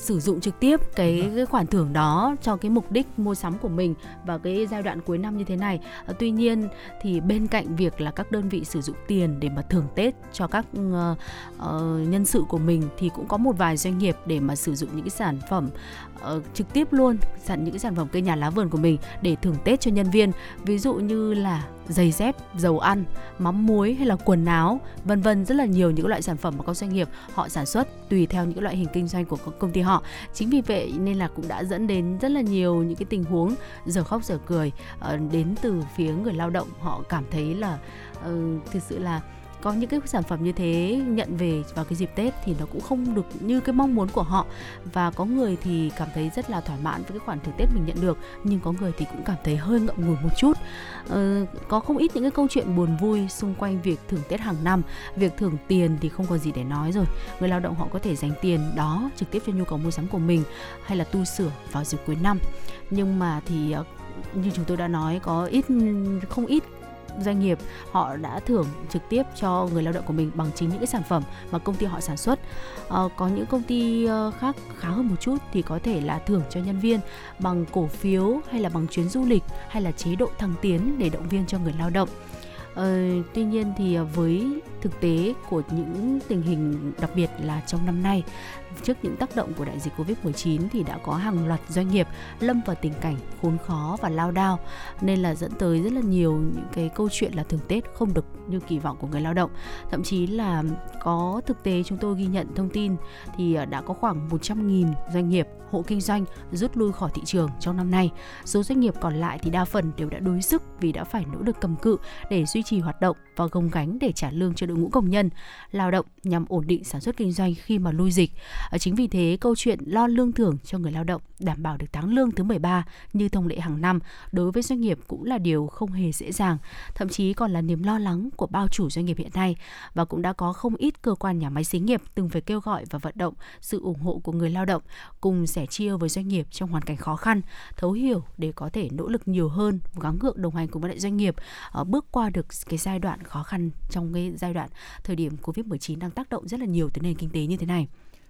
sử dụng trực tiếp cái, cái khoản thưởng đó cho cái mục đích mua sắm của mình vào cái giai đoạn cuối năm như thế này. Ờ, tuy nhiên thì bên cạnh việc là các đơn vị sử dụng tiền để mà thưởng Tết cho các ờ, ờ, nhân sự của mình thì cũng có một vài doanh nghiệp để mà sử dụng những cái sản phẩm uh, trực tiếp luôn sản những cái sản phẩm cây nhà lá vườn của mình để thưởng Tết cho nhân viên. Ví dụ như là giày dép dầu ăn mắm muối hay là quần áo vân vân rất là nhiều những loại sản phẩm mà các doanh nghiệp họ sản xuất tùy theo những loại hình kinh doanh của công- công ty họ. Chính vì vậy nên là cũng đã dẫn đến rất là nhiều những cái tình huống giờ khóc giờ cười uh, đến từ phía người lao động họ cảm thấy là uh, thực sự là có những cái sản phẩm như thế nhận về vào cái dịp Tết thì nó cũng không được như cái mong muốn của họ. Và có người thì cảm thấy rất là thỏa mãn với cái khoản thưởng Tết mình nhận được nhưng có người thì cũng cảm thấy hơi ngậm ngùi một chút. Ờ, có không ít những cái câu chuyện buồn vui xung quanh việc thưởng Tết hàng năm. Việc thưởng tiền thì không còn gì để nói rồi. Người lao động họ có thể dành tiền đó trực tiếp cho nhu cầu mua sắm của mình hay là tu sửa vào dịp cuối năm. Nhưng mà thì ờ, như chúng tôi đã nói có ít không ít doanh nghiệp họ đã thưởng trực tiếp cho người lao động của mình bằng chính những cái sản phẩm mà công ty họ sản xuất. à, có những công ty ờ, khác khá hơn một chút thì có thể là thưởng cho nhân viên bằng cổ phiếu hay là bằng chuyến du lịch hay là chế độ thăng tiến để động viên cho người lao động. Ờ, tuy nhiên thì với thực tế của những tình hình đặc biệt là trong năm nay trước những tác động của đại dịch Covid-19 thì đã có hàng loạt doanh nghiệp lâm vào tình cảnh khốn khó và lao đao nên là dẫn tới rất là nhiều những cái câu chuyện là thưởng Tết không được như kỳ vọng của người lao động. Thậm chí là có thực tế chúng tôi ghi nhận thông tin thì à, đã có khoảng 100.000 doanh nghiệp hộ kinh doanh rút lui khỏi thị trường trong năm nay. Số doanh nghiệp còn lại thì đa phần đều đã đối sức vì đã phải nỗ lực cầm cự để duy trì hoạt động và gồng gánh để trả lương cho đội ngũ công nhân, lao động nhằm ổn định sản xuất kinh doanh khi mà lui dịch. Ờ, chính vì thế, câu chuyện lo lương thưởng cho người lao động đảm bảo được tháng lương thứ 13 như thông lệ hàng năm đối với doanh nghiệp cũng là điều không hề dễ dàng, thậm chí còn là niềm lo lắng của bao chủ doanh nghiệp hiện nay và cũng đã có không ít cơ quan nhà máy xí nghiệp từng phải kêu gọi và vận động sự ủng hộ của người lao động cùng sẻ chia với doanh nghiệp trong hoàn cảnh khó khăn, thấu hiểu để có thể nỗ lực nhiều hơn, gắng gượng đồng hành cùng với lại doanh nghiệp ờ, bước qua được cái giai đoạn khó khăn trong cái giai đoạn thời điểm Covid-19 đang tác động rất là nhiều tới nền kinh tế như thế này.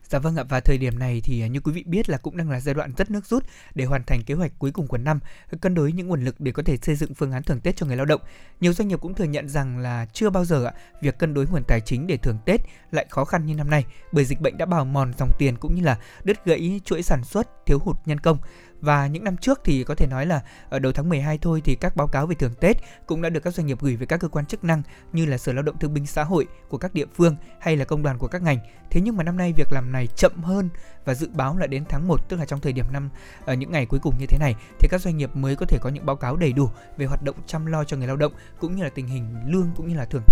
Dạ vâng ạ và thời điểm này thì à, như quý vị biết là cũng đang là giai đoạn rất nước rút để hoàn thành kế hoạch cuối cùng của năm, cân đối những nguồn lực để có thể xây dựng phương án thưởng Tết cho người lao động. Nhiều doanh nghiệp cũng thừa nhận rằng là chưa bao giờ ạ, việc cân đối nguồn tài chính để thưởng Tết lại khó khăn như năm nay bởi dịch bệnh đã bào mòn dòng tiền cũng như là đứt gãy chuỗi sản xuất, thiếu hụt nhân công. Và những năm trước thì có thể nói là ở đầu tháng 12 thôi thì các báo cáo về thưởng Tết cũng đã được các doanh nghiệp gửi về các cơ quan chức năng như là Sở Lao động Thương binh Xã hội của các địa phương hay là công đoàn của các ngành. Thế nhưng mà năm nay việc làm này chậm hơn và dự báo là đến tháng 1 tức là trong thời điểm năm ở những ngày cuối cùng như thế này, thì các doanh nghiệp mới có thể có những báo cáo đầy đủ về hoạt động chăm lo cho người lao động cũng như là tình hình lương cũng như là thưởng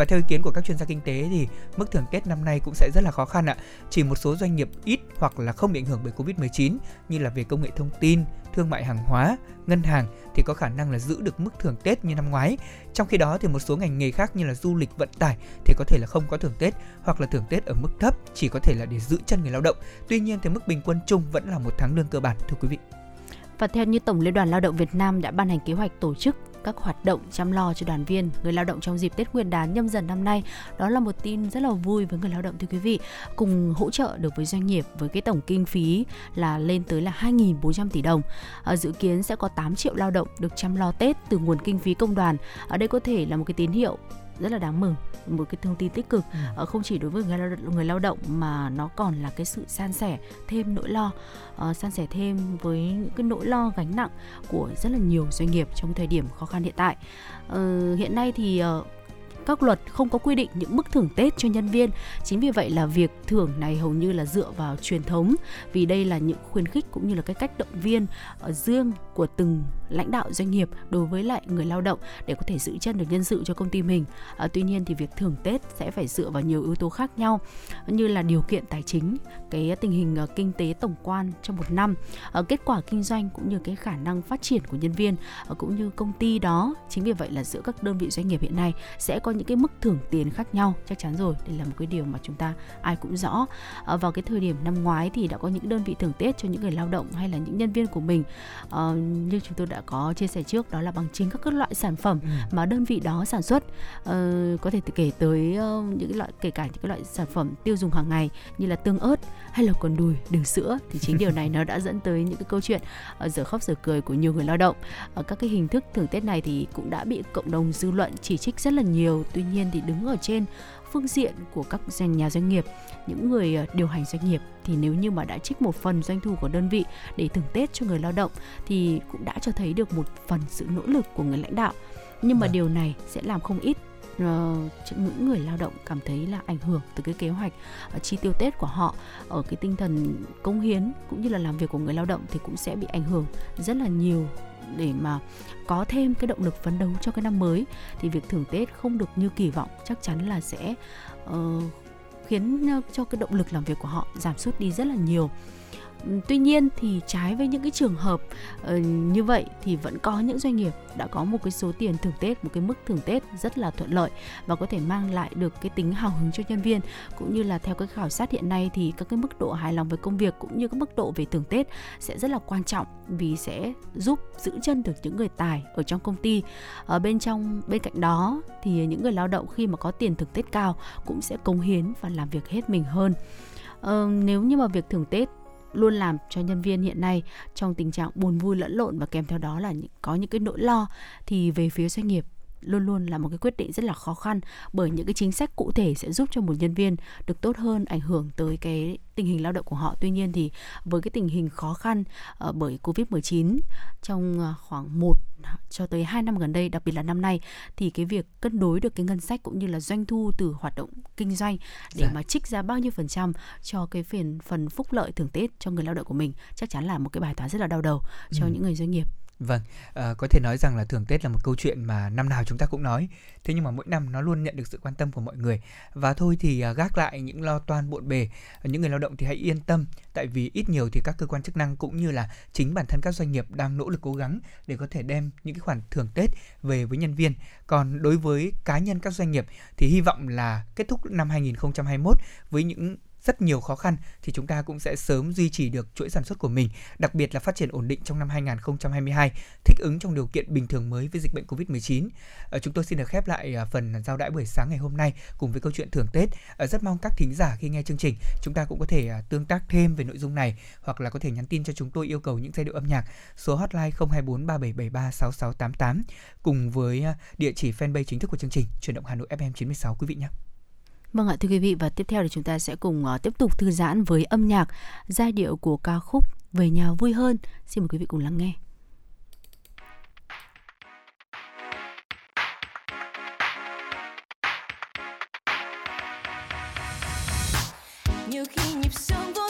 và theo ý kiến của các chuyên gia kinh tế thì mức thưởng Tết năm nay cũng sẽ rất là khó khăn ạ. Chỉ một số doanh nghiệp ít hoặc là không bị ảnh hưởng bởi Covid-19 như là về công nghệ thông tin, thương mại hàng hóa, ngân hàng thì có khả năng là giữ được mức thưởng Tết như năm ngoái. Trong khi đó thì một số ngành nghề khác như là du lịch vận tải thì có thể là không có thưởng Tết hoặc là thưởng Tết ở mức thấp chỉ có thể là để giữ chân người lao động. Tuy nhiên thì mức bình quân chung vẫn là một tháng lương cơ bản thưa quý vị. Và theo như Tổng Liên đoàn Lao động Việt Nam đã ban hành kế hoạch tổ chức các hoạt động chăm lo cho đoàn viên người lao động trong dịp Tết Nguyên đán nhâm dần năm nay. Đó là một tin rất là vui với người lao động thưa quý vị. Cùng hỗ trợ được với doanh nghiệp với cái tổng kinh phí là lên tới là 2.400 tỷ đồng. À, dự kiến sẽ có 8 triệu lao động được chăm lo Tết từ nguồn kinh phí công đoàn. Ở đây có thể là một cái tín hiệu rất là đáng mừng một cái thông tin tích cực ừ. không chỉ đối với người lao động, người lao động mà nó còn là cái sự san sẻ thêm nỗi lo uh, san sẻ thêm với những cái nỗi lo gánh nặng của rất là nhiều doanh nghiệp trong thời điểm khó khăn hiện tại uh, hiện nay thì uh, các luật không có quy định những mức thưởng Tết cho nhân viên. Chính vì vậy là việc thưởng này hầu như là dựa vào truyền thống vì đây là những khuyến khích cũng như là cái cách động viên ở riêng của từng lãnh đạo doanh nghiệp đối với lại người lao động để có thể giữ chân được nhân sự cho công ty mình. À, tuy nhiên thì việc thưởng Tết sẽ phải dựa vào nhiều yếu tố khác nhau như là điều kiện tài chính, cái tình hình uh, kinh tế tổng quan trong một năm, uh, kết quả kinh doanh cũng như cái khả năng phát triển của nhân viên uh, cũng như công ty đó. Chính vì vậy là giữa các đơn vị doanh nghiệp hiện nay sẽ có những cái mức thưởng tiền khác nhau chắc chắn rồi đây là một cái điều mà chúng ta ai cũng rõ à, vào cái thời điểm năm ngoái thì đã có những đơn vị thưởng tết cho những người lao động hay là những nhân viên của mình à, như chúng tôi đã có chia sẻ trước đó là bằng chính các, các loại sản phẩm ừ. mà đơn vị đó sản xuất à, có thể kể tới uh, những loại kể cả những cái loại sản phẩm tiêu dùng hàng ngày như là tương ớt hay là còn đùi đường sữa thì chính điều này (laughs) nó đã dẫn tới những cái câu chuyện uh, giờ khóc giờ cười của nhiều người lao động uh, các cái hình thức thưởng tết này thì cũng đã bị cộng đồng dư luận chỉ trích rất là nhiều tuy nhiên thì đứng ở trên phương diện của các nhà doanh nghiệp những người ờ, điều hành doanh nghiệp. Thì nếu như mà đã trích một phần doanh thu của đơn vị để thưởng tết cho người lao động thì cũng đã cho thấy được một phần sự nỗ lực của người lãnh đạo. Nhưng mà à. điều này sẽ làm không ít uh, những người lao động cảm thấy là ảnh hưởng từ cái kế hoạch uh, chi tiêu Tết của họ. Ở cái tinh thần công hiến cũng như là làm việc của người lao động thì cũng sẽ bị ảnh hưởng rất là nhiều để mà có thêm cái động lực phấn đấu cho cái năm mới thì việc thưởng Tết không được như kỳ vọng chắc chắn là sẽ uh, khiến ờ, cho cái động lực làm việc của họ giảm sút đi rất là nhiều. Tuy nhiên thì trái với những cái trường hợp ờ, như vậy thì vẫn có những doanh nghiệp đã có một cái số tiền thưởng Tết, một cái mức thưởng Tết rất là thuận lợi và có thể mang lại được cái tính hào hứng cho nhân viên cũng như là theo cái khảo sát hiện nay thì các cái mức độ hài lòng với công việc cũng như các mức độ về thưởng Tết sẽ rất là quan trọng vì sẽ giúp giữ chân được những người tài ở trong công ty. Ở bên trong bên cạnh đó thì những người lao động khi mà có tiền thưởng Tết cao cũng sẽ cống hiến và làm việc hết mình hơn. Ờ, nếu như mà việc thưởng Tết luôn làm cho nhân viên hiện nay trong tình trạng buồn vui lẫn lộn và kèm theo đó là những, có những cái nỗi lo. Thì về phía doanh nghiệp luôn luôn là một cái quyết định rất là khó khăn bởi những cái chính sách cụ thể sẽ giúp cho một nhân viên được tốt hơn ảnh hưởng tới cái tình hình lao động của họ. Tuy nhiên thì với cái tình hình khó khăn uh, bởi Covid-19 trong uh, khoảng 1 cho tới 2 năm gần đây, đặc biệt là năm nay thì cái việc cân đối được cái ngân sách cũng như là doanh thu từ hoạt động kinh doanh để Dạ. mà trích ra bao nhiêu phần trăm cho cái phần phần phúc lợi thưởng Tết cho người lao động của mình chắc chắn là một cái bài toán rất là đau đầu cho Ừ. những người doanh nghiệp. Vâng, à, có thể nói rằng là thưởng Tết là một câu chuyện mà năm nào chúng ta cũng nói. Thế nhưng mà mỗi năm nó luôn nhận được sự quan tâm của mọi người. Và thôi thì à, gác lại những lo toan bộn bề, những người lao động thì hãy yên tâm. Tại vì ít nhiều thì các cơ quan chức năng cũng như là chính bản thân các doanh nghiệp đang nỗ lực cố gắng để có thể đem những cái khoản thưởng Tết về với nhân viên. Còn đối với cá nhân các doanh nghiệp thì hy vọng là kết thúc năm 2021 với những rất nhiều khó khăn thì chúng ta cũng sẽ sớm duy trì được chuỗi sản xuất của mình, đặc biệt là phát triển ổn định trong năm 2022, thích ứng trong điều kiện bình thường mới với dịch bệnh Covid-19. Ờ, chúng tôi xin được khép lại à, phần giao đãi buổi sáng ngày hôm nay cùng với câu chuyện thưởng Tết. Ờ, rất mong các thính giả khi nghe chương trình chúng ta cũng có thể à, tương tác thêm về nội dung này hoặc là có thể nhắn tin cho chúng tôi yêu cầu những giai điệu âm nhạc số hotline 024 3773 6688 cùng với à, địa chỉ fanpage chính thức của chương trình chuyển động Hà Nội FM 96 quý vị nhé. Vâng ạ thưa quý vị và tiếp theo thì chúng ta sẽ cùng uh, tiếp tục thư giãn với âm nhạc giai điệu của ca khúc Về nhà vui hơn. Xin mời quý vị cùng lắng nghe. nhiều khi nhịp sống vô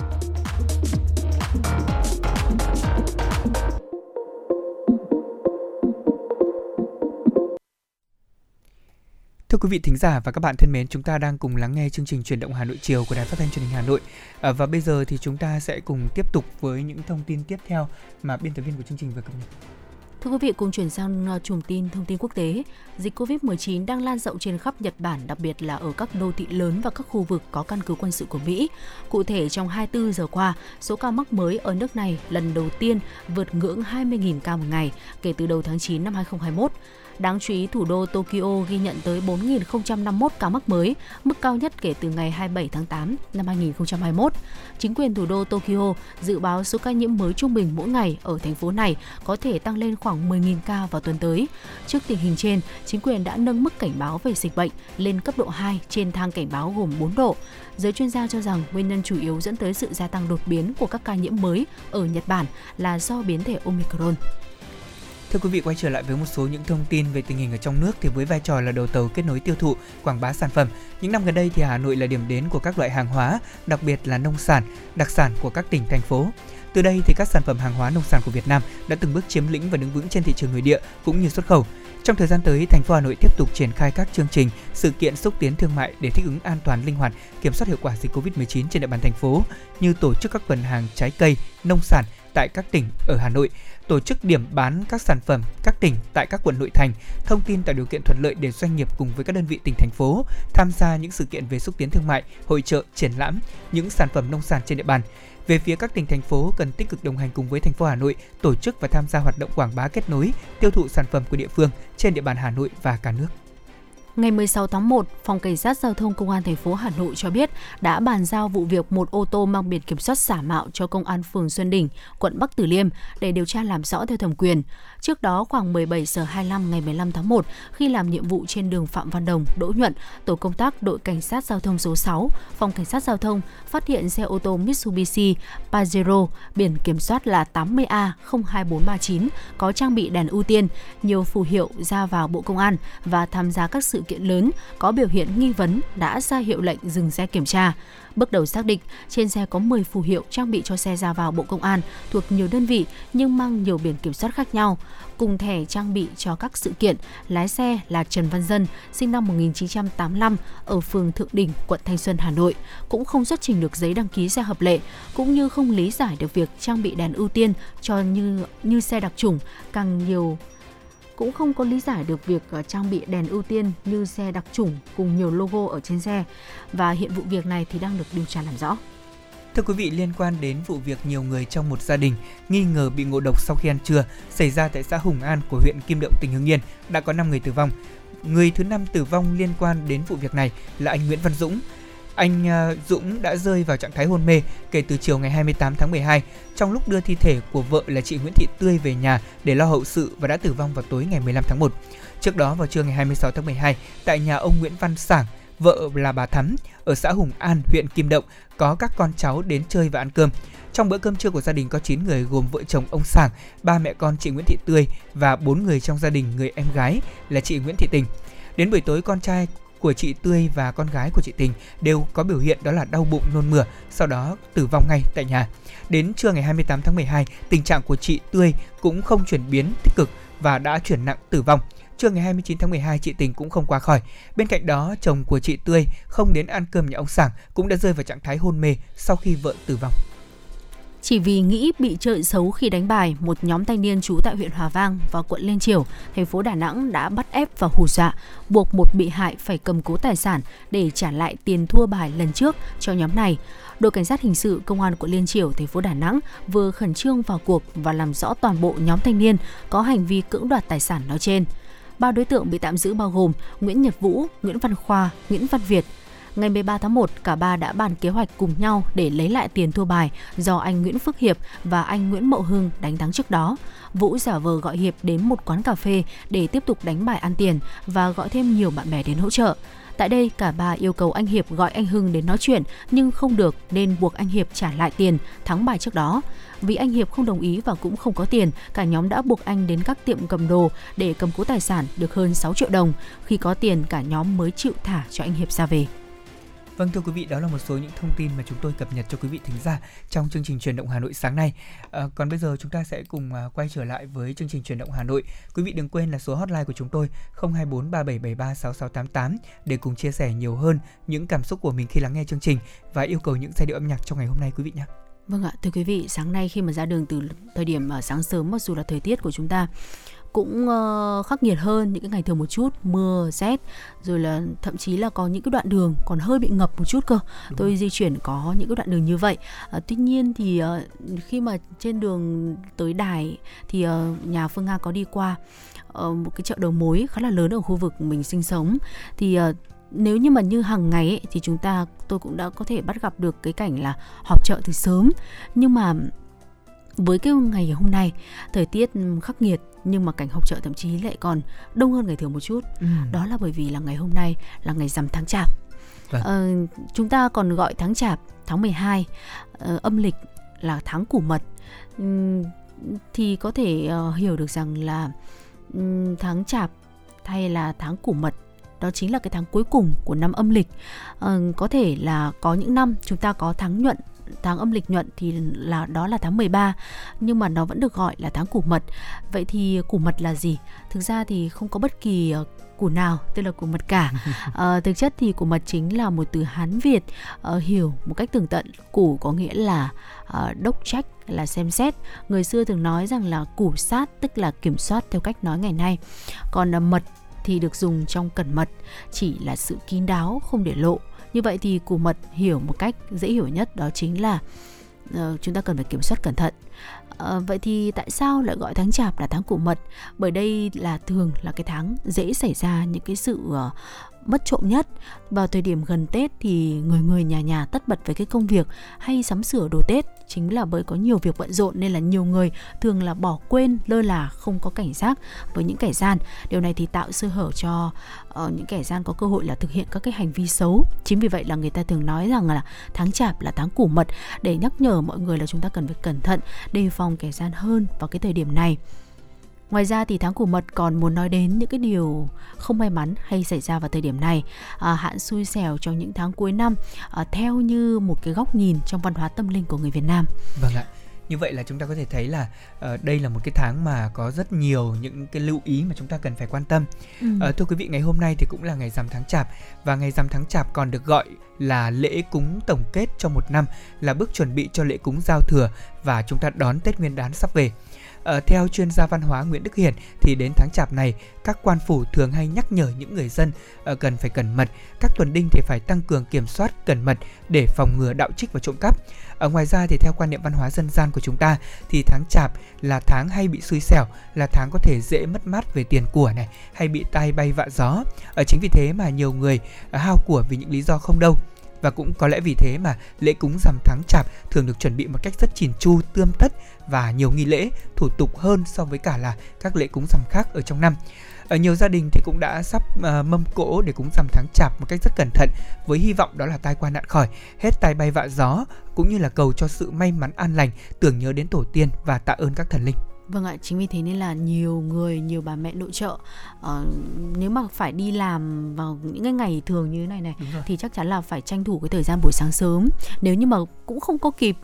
Quý vị thính giả và các bạn thân mến, chúng ta đang cùng lắng nghe chương trình truyền động Hà Nội chiều của Đài Phát thanh Truyền hình Hà Nội. À, và bây giờ thì chúng ta sẽ cùng tiếp tục với những thông tin tiếp theo mà biên tập viên của chương trình vừa cập nhật. Thưa quý vị, cùng chuyển sang à, chùm tin thông tin quốc tế. Dịch COVID-19 đang lan rộng trên khắp Nhật Bản, đặc biệt là ở các đô thị lớn và các khu vực có căn cứ quân sự của Mỹ. Cụ thể, trong 24 giờ qua, số ca mắc mới ở nước này lần đầu tiên vượt ngưỡng 20.000 ca một ngày kể từ đầu tháng 9 năm 2021. Đáng chú ý, thủ đô Tokyo ghi nhận tới 4.051 ca mắc mới, mức cao nhất kể từ ngày 27 tháng 8 năm 2021. Chính quyền thủ đô Tokyo dự báo số ca nhiễm mới trung bình mỗi ngày ở thành phố này có thể tăng lên khoảng 10.000 ca vào tuần tới. Trước tình hình trên, chính quyền đã nâng mức cảnh báo về dịch bệnh lên cấp độ 2 trên thang cảnh báo gồm 4 độ. Giới chuyên gia cho rằng nguyên nhân chủ yếu dẫn tới sự gia tăng đột biến của các ca nhiễm mới ở Nhật Bản là do biến thể Omicron. Thưa quý vị quay trở lại với một số những thông tin về tình hình ở trong nước thì với vai trò là đầu tàu kết nối tiêu thụ, quảng bá sản phẩm, những năm gần đây thì Hà Nội là điểm đến của các loại hàng hóa, đặc biệt là nông sản, đặc sản của các tỉnh thành phố. Từ đây thì các sản phẩm hàng hóa nông sản của Việt Nam đã từng bước chiếm lĩnh và đứng vững trên thị trường nội địa cũng như xuất khẩu. Trong thời gian tới, thành phố Hà Nội tiếp tục triển khai các chương trình, sự kiện xúc tiến thương mại để thích ứng an toàn, linh hoạt, kiểm soát hiệu quả dịch Covid-19 trên địa bàn thành phố, như tổ chức các tuần hàng trái cây, nông sản tại các tỉnh ở Hà Nội, tổ chức điểm bán các sản phẩm các tỉnh tại các quận nội thành, thông tin tạo điều kiện thuận lợi để doanh nghiệp cùng với các đơn vị tỉnh thành phố tham gia những sự kiện về xúc tiến thương mại, hội trợ, triển lãm những sản phẩm nông sản trên địa bàn. Về phía các tỉnh thành phố cần tích cực đồng hành cùng với thành phố Hà Nội tổ chức và tham gia hoạt động quảng bá kết nối, tiêu thụ sản phẩm của địa phương trên địa bàn Hà Nội và cả nước. Ngày 16 tháng 1, Phòng Cảnh sát Giao thông Công an thành phố Hà Nội cho biết đã bàn giao vụ việc một ô tô mang biển kiểm soát giả mạo cho Công an phường Xuân Đỉnh, quận Bắc Từ Liêm để điều tra làm rõ theo thẩm quyền. Trước đó, khoảng 17 giờ 25 ngày 15 tháng 1, khi làm nhiệm vụ trên đường Phạm Văn Đồng, Đỗ Nhuận, tổ công tác đội Cảnh sát Giao thông số 6, Phòng Cảnh sát Giao thông phát hiện xe ô tô Mitsubishi Pajero biển kiểm soát là 80A02439 có trang bị đèn ưu tiên, nhiều phù hiệu ra vào Bộ Công an và tham gia các sự kiện lớn có biểu hiện nghi vấn đã ra hiệu lệnh dừng xe kiểm tra. Bước đầu xác định, trên xe có 10 phù hiệu trang bị cho xe ra vào Bộ Công an thuộc nhiều đơn vị nhưng mang nhiều biển kiểm soát khác nhau. Cùng thẻ trang bị cho các sự kiện, lái xe là Trần Văn Dân, sinh năm 1985 ở phường Thượng Đình, quận Thanh Xuân, Hà Nội, cũng không xuất trình được giấy đăng ký xe hợp lệ, cũng như không lý giải được việc trang bị đèn ưu tiên cho như như xe đặc chủng càng nhiều cũng không có lý giải được việc ờ, trang bị đèn ưu tiên như xe đặc chủng cùng nhiều logo ở trên xe. Và hiện vụ việc này thì đang được điều tra làm rõ. Thưa quý vị, liên quan đến vụ việc nhiều người trong một gia đình nghi ngờ bị ngộ độc sau khi ăn trưa xảy ra tại xã Hùng An của huyện Kim Động, tỉnh Hưng Yên, đã có 5 người tử vong. Người thứ năm tử vong liên quan đến vụ việc này là anh Nguyễn Văn Dũng. Anh à, Dũng đã rơi vào trạng thái hôn mê kể từ chiều ngày 28 tháng 12 trong lúc đưa thi thể của vợ là chị Nguyễn Thị Tươi về nhà để lo hậu sự và đã tử vong vào tối ngày 15 tháng 1. Trước đó vào trưa ngày 26 tháng 12, tại nhà ông Nguyễn Văn Sảng, vợ là bà Thắm ở xã Hùng An, huyện Kim Động có các con cháu đến chơi và ăn cơm. Trong bữa cơm trưa của gia đình có 9 người gồm vợ chồng ông Sảng, ba mẹ con chị Nguyễn Thị Tươi và 4 người trong gia đình người em gái là chị Nguyễn Thị Tình. Đến buổi tối con trai của chị Tươi và con gái của chị Tình đều có biểu hiện đó là đau bụng nôn mửa, sau đó tử vong ngay tại nhà. Đến trưa ngày 28 tháng 12, tình trạng của chị Tươi cũng không chuyển biến tích cực và đã chuyển nặng tử vong. Trưa ngày 29 tháng 12, chị Tình cũng không qua khỏi. Bên cạnh đó, chồng của chị Tươi không đến ăn cơm nhà ông Sảng cũng đã rơi vào trạng thái hôn mê sau khi vợ tử vong. Chỉ vì nghĩ bị chơi xấu khi đánh bài, một nhóm thanh niên trú tại huyện Hòa Vang và quận Liên Triểu, thành phố Đà Nẵng đã bắt ép và hù dọa, buộc một bị hại phải cầm cố tài sản để trả lại tiền thua bài lần trước cho nhóm này. Đội cảnh sát hình sự công an quận Liên Triểu, thành phố Đà Nẵng vừa khẩn trương vào cuộc và làm rõ toàn bộ nhóm thanh niên có hành vi cưỡng đoạt tài sản nói trên. Ba đối tượng bị tạm giữ bao gồm Nguyễn Nhật Vũ, Nguyễn Văn Khoa, Nguyễn Văn Việt. Ngày 13 tháng 1, cả ba đã bàn kế hoạch cùng nhau để lấy lại tiền thua bài do anh Nguyễn Phước Hiệp và anh Nguyễn Mậu Hưng đánh thắng trước đó. Vũ giả vờ gọi Hiệp đến một quán cà phê để tiếp tục đánh bài ăn tiền và gọi thêm nhiều bạn bè đến hỗ trợ. Tại đây, cả ba yêu cầu anh Hiệp gọi anh Hưng đến nói chuyện nhưng không được nên buộc anh Hiệp trả lại tiền thắng bài trước đó. Vì anh Hiệp không đồng ý và cũng không có tiền, cả nhóm đã buộc anh đến các tiệm cầm đồ để cầm cố tài sản được hơn 6 triệu đồng. Khi có tiền, cả nhóm mới chịu thả cho anh Hiệp ra về. Vâng thưa quý vị, đó là một số những thông tin mà chúng tôi cập nhật cho quý vị thính giả trong chương trình truyền động Hà Nội sáng nay. À, còn bây giờ chúng ta sẽ cùng à, quay trở lại với chương trình truyền động Hà Nội. Quý vị đừng quên là số hotline của chúng tôi 024 3773 6688 để cùng chia sẻ nhiều hơn những cảm xúc của mình khi lắng nghe chương trình và yêu cầu những giai điệu âm nhạc trong ngày hôm nay quý vị nhé. Vâng ạ, thưa quý vị, sáng nay khi mà ra đường từ thời điểm à, sáng sớm mặc dù là thời tiết của chúng ta cũng uh, khắc nghiệt hơn những cái ngày thường một chút mưa rét rồi là thậm chí là có những cái đoạn đường còn hơi bị ngập một chút cơ. Đúng tôi di chuyển có những cái đoạn đường như vậy. Uh, tuy nhiên thì uh, khi mà trên đường tới đài thì uh, nhà phương nga có đi qua uh, một cái chợ đầu mối khá là lớn ở khu vực mình sinh sống. Thì uh, nếu như mà như hàng ngày ấy, thì chúng ta tôi cũng đã có thể bắt gặp được cái cảnh là họp chợ từ sớm. Nhưng mà với cái ngày hôm nay. Thời tiết khắc nghiệt nhưng mà cảnh họp chợ thậm chí lại còn đông hơn ngày thường một chút. Ừ. đó là bởi vì là ngày hôm nay là ngày rằm tháng chạp. Vâng. ờ, chúng ta còn gọi tháng chạp tháng 12 ờ, âm lịch là tháng củ mật. Ừ, thì có thể uh, hiểu được rằng là um, tháng chạp hay là tháng củ mật đó chính là cái tháng cuối cùng của năm âm lịch. Uh, có thể là có những năm chúng ta có tháng nhuận tháng âm lịch nhuận thì là đó là tháng 13 nhưng mà nó vẫn được gọi là tháng củ mật. Vậy thì củ mật là gì? Thực ra thì không có bất kỳ ờ, củ nào tên là củ mật cả. À, (laughs) thực chất thì củ mật chính là một từ Hán Việt uh, hiểu một cách tường tận. Củ có nghĩa là uh, đốc trách là xem xét. Người xưa thường nói rằng là củ sát tức là kiểm soát theo cách nói ngày nay. Còn uh, mật thì được dùng trong cẩn mật chỉ là sự kín đáo không để lộ như vậy thì củ mật hiểu một cách dễ hiểu nhất đó chính là uh, chúng ta cần phải kiểm soát cẩn thận. Uh, vậy thì tại sao lại gọi tháng chạp là tháng củ mật? Bởi đây là thường là cái tháng dễ xảy ra những cái sự uh, mất trộm nhất. Vào thời điểm gần Tết thì người người nhà nhà tất bật với cái công việc hay sắm sửa đồ Tết. Chính là bởi có nhiều việc bận rộn nên là nhiều người thường là bỏ quên lơ là không có cảnh giác với những kẻ gian. Điều này thì tạo sơ hở cho uh, những kẻ gian có cơ hội là thực hiện các cái hành vi xấu. Chính vì vậy là người ta thường nói rằng là tháng chạp là tháng củ mật. Để nhắc nhở mọi người là chúng ta cần phải cẩn thận đề phòng kẻ gian hơn vào cái thời điểm này. Ngoài ra thì tháng củ mật còn muốn nói đến những cái điều không may mắn hay xảy ra vào thời điểm này, à, hạn xui xẻo trong những tháng cuối năm à, theo như một cái góc nhìn trong văn hóa tâm linh của người Việt Nam. Vâng ạ như vậy là chúng ta có thể thấy là uh, đây là một cái tháng mà có rất nhiều những cái lưu ý mà chúng ta cần phải quan tâm ừ. uh, thưa quý vị ngày hôm nay thì cũng là ngày rằm tháng chạp và ngày rằm tháng chạp còn được gọi là lễ cúng tổng kết cho một năm là bước chuẩn bị cho lễ cúng giao thừa và chúng ta đón tết nguyên đán sắp về À, theo chuyên gia văn hóa Nguyễn Đức Hiển thì đến tháng chạp này, các quan phủ thường hay nhắc nhở những người dân à, cần phải cẩn mật, các tuần đinh thì phải tăng cường kiểm soát cẩn mật để phòng ngừa đạo trích và trộm cắp. Ở ngoài ra thì theo quan niệm văn hóa dân gian của chúng ta thì tháng chạp là tháng hay bị xui xẻo, là tháng có thể dễ mất mát về tiền của này, hay bị tai bay vạ gió. Ở chính vì thế mà nhiều người hao của vì những lý do không đâu và cũng có lẽ vì thế mà lễ cúng rằm tháng chạp thường được chuẩn bị một cách rất chỉn chu, tươm tất và nhiều nghi lễ, thủ tục hơn so với cả là các lễ cúng rằm khác ở trong năm. Ở nhiều gia đình thì cũng đã sắp uh, mâm cỗ để cúng rằm tháng chạp một cách rất cẩn thận với hy vọng đó là tai qua nạn khỏi, hết tai bay vạ gió cũng như là cầu cho sự may mắn an lành, tưởng nhớ đến tổ tiên và tạ ơn các thần linh. Vâng ạ, chính vì thế nên là nhiều người, nhiều bà mẹ nội trợ uh, nếu mà phải đi làm vào những cái ngày thường như thế này này thì chắc chắn là phải tranh thủ cái thời gian buổi sáng sớm. Nếu như mà cũng không có kịp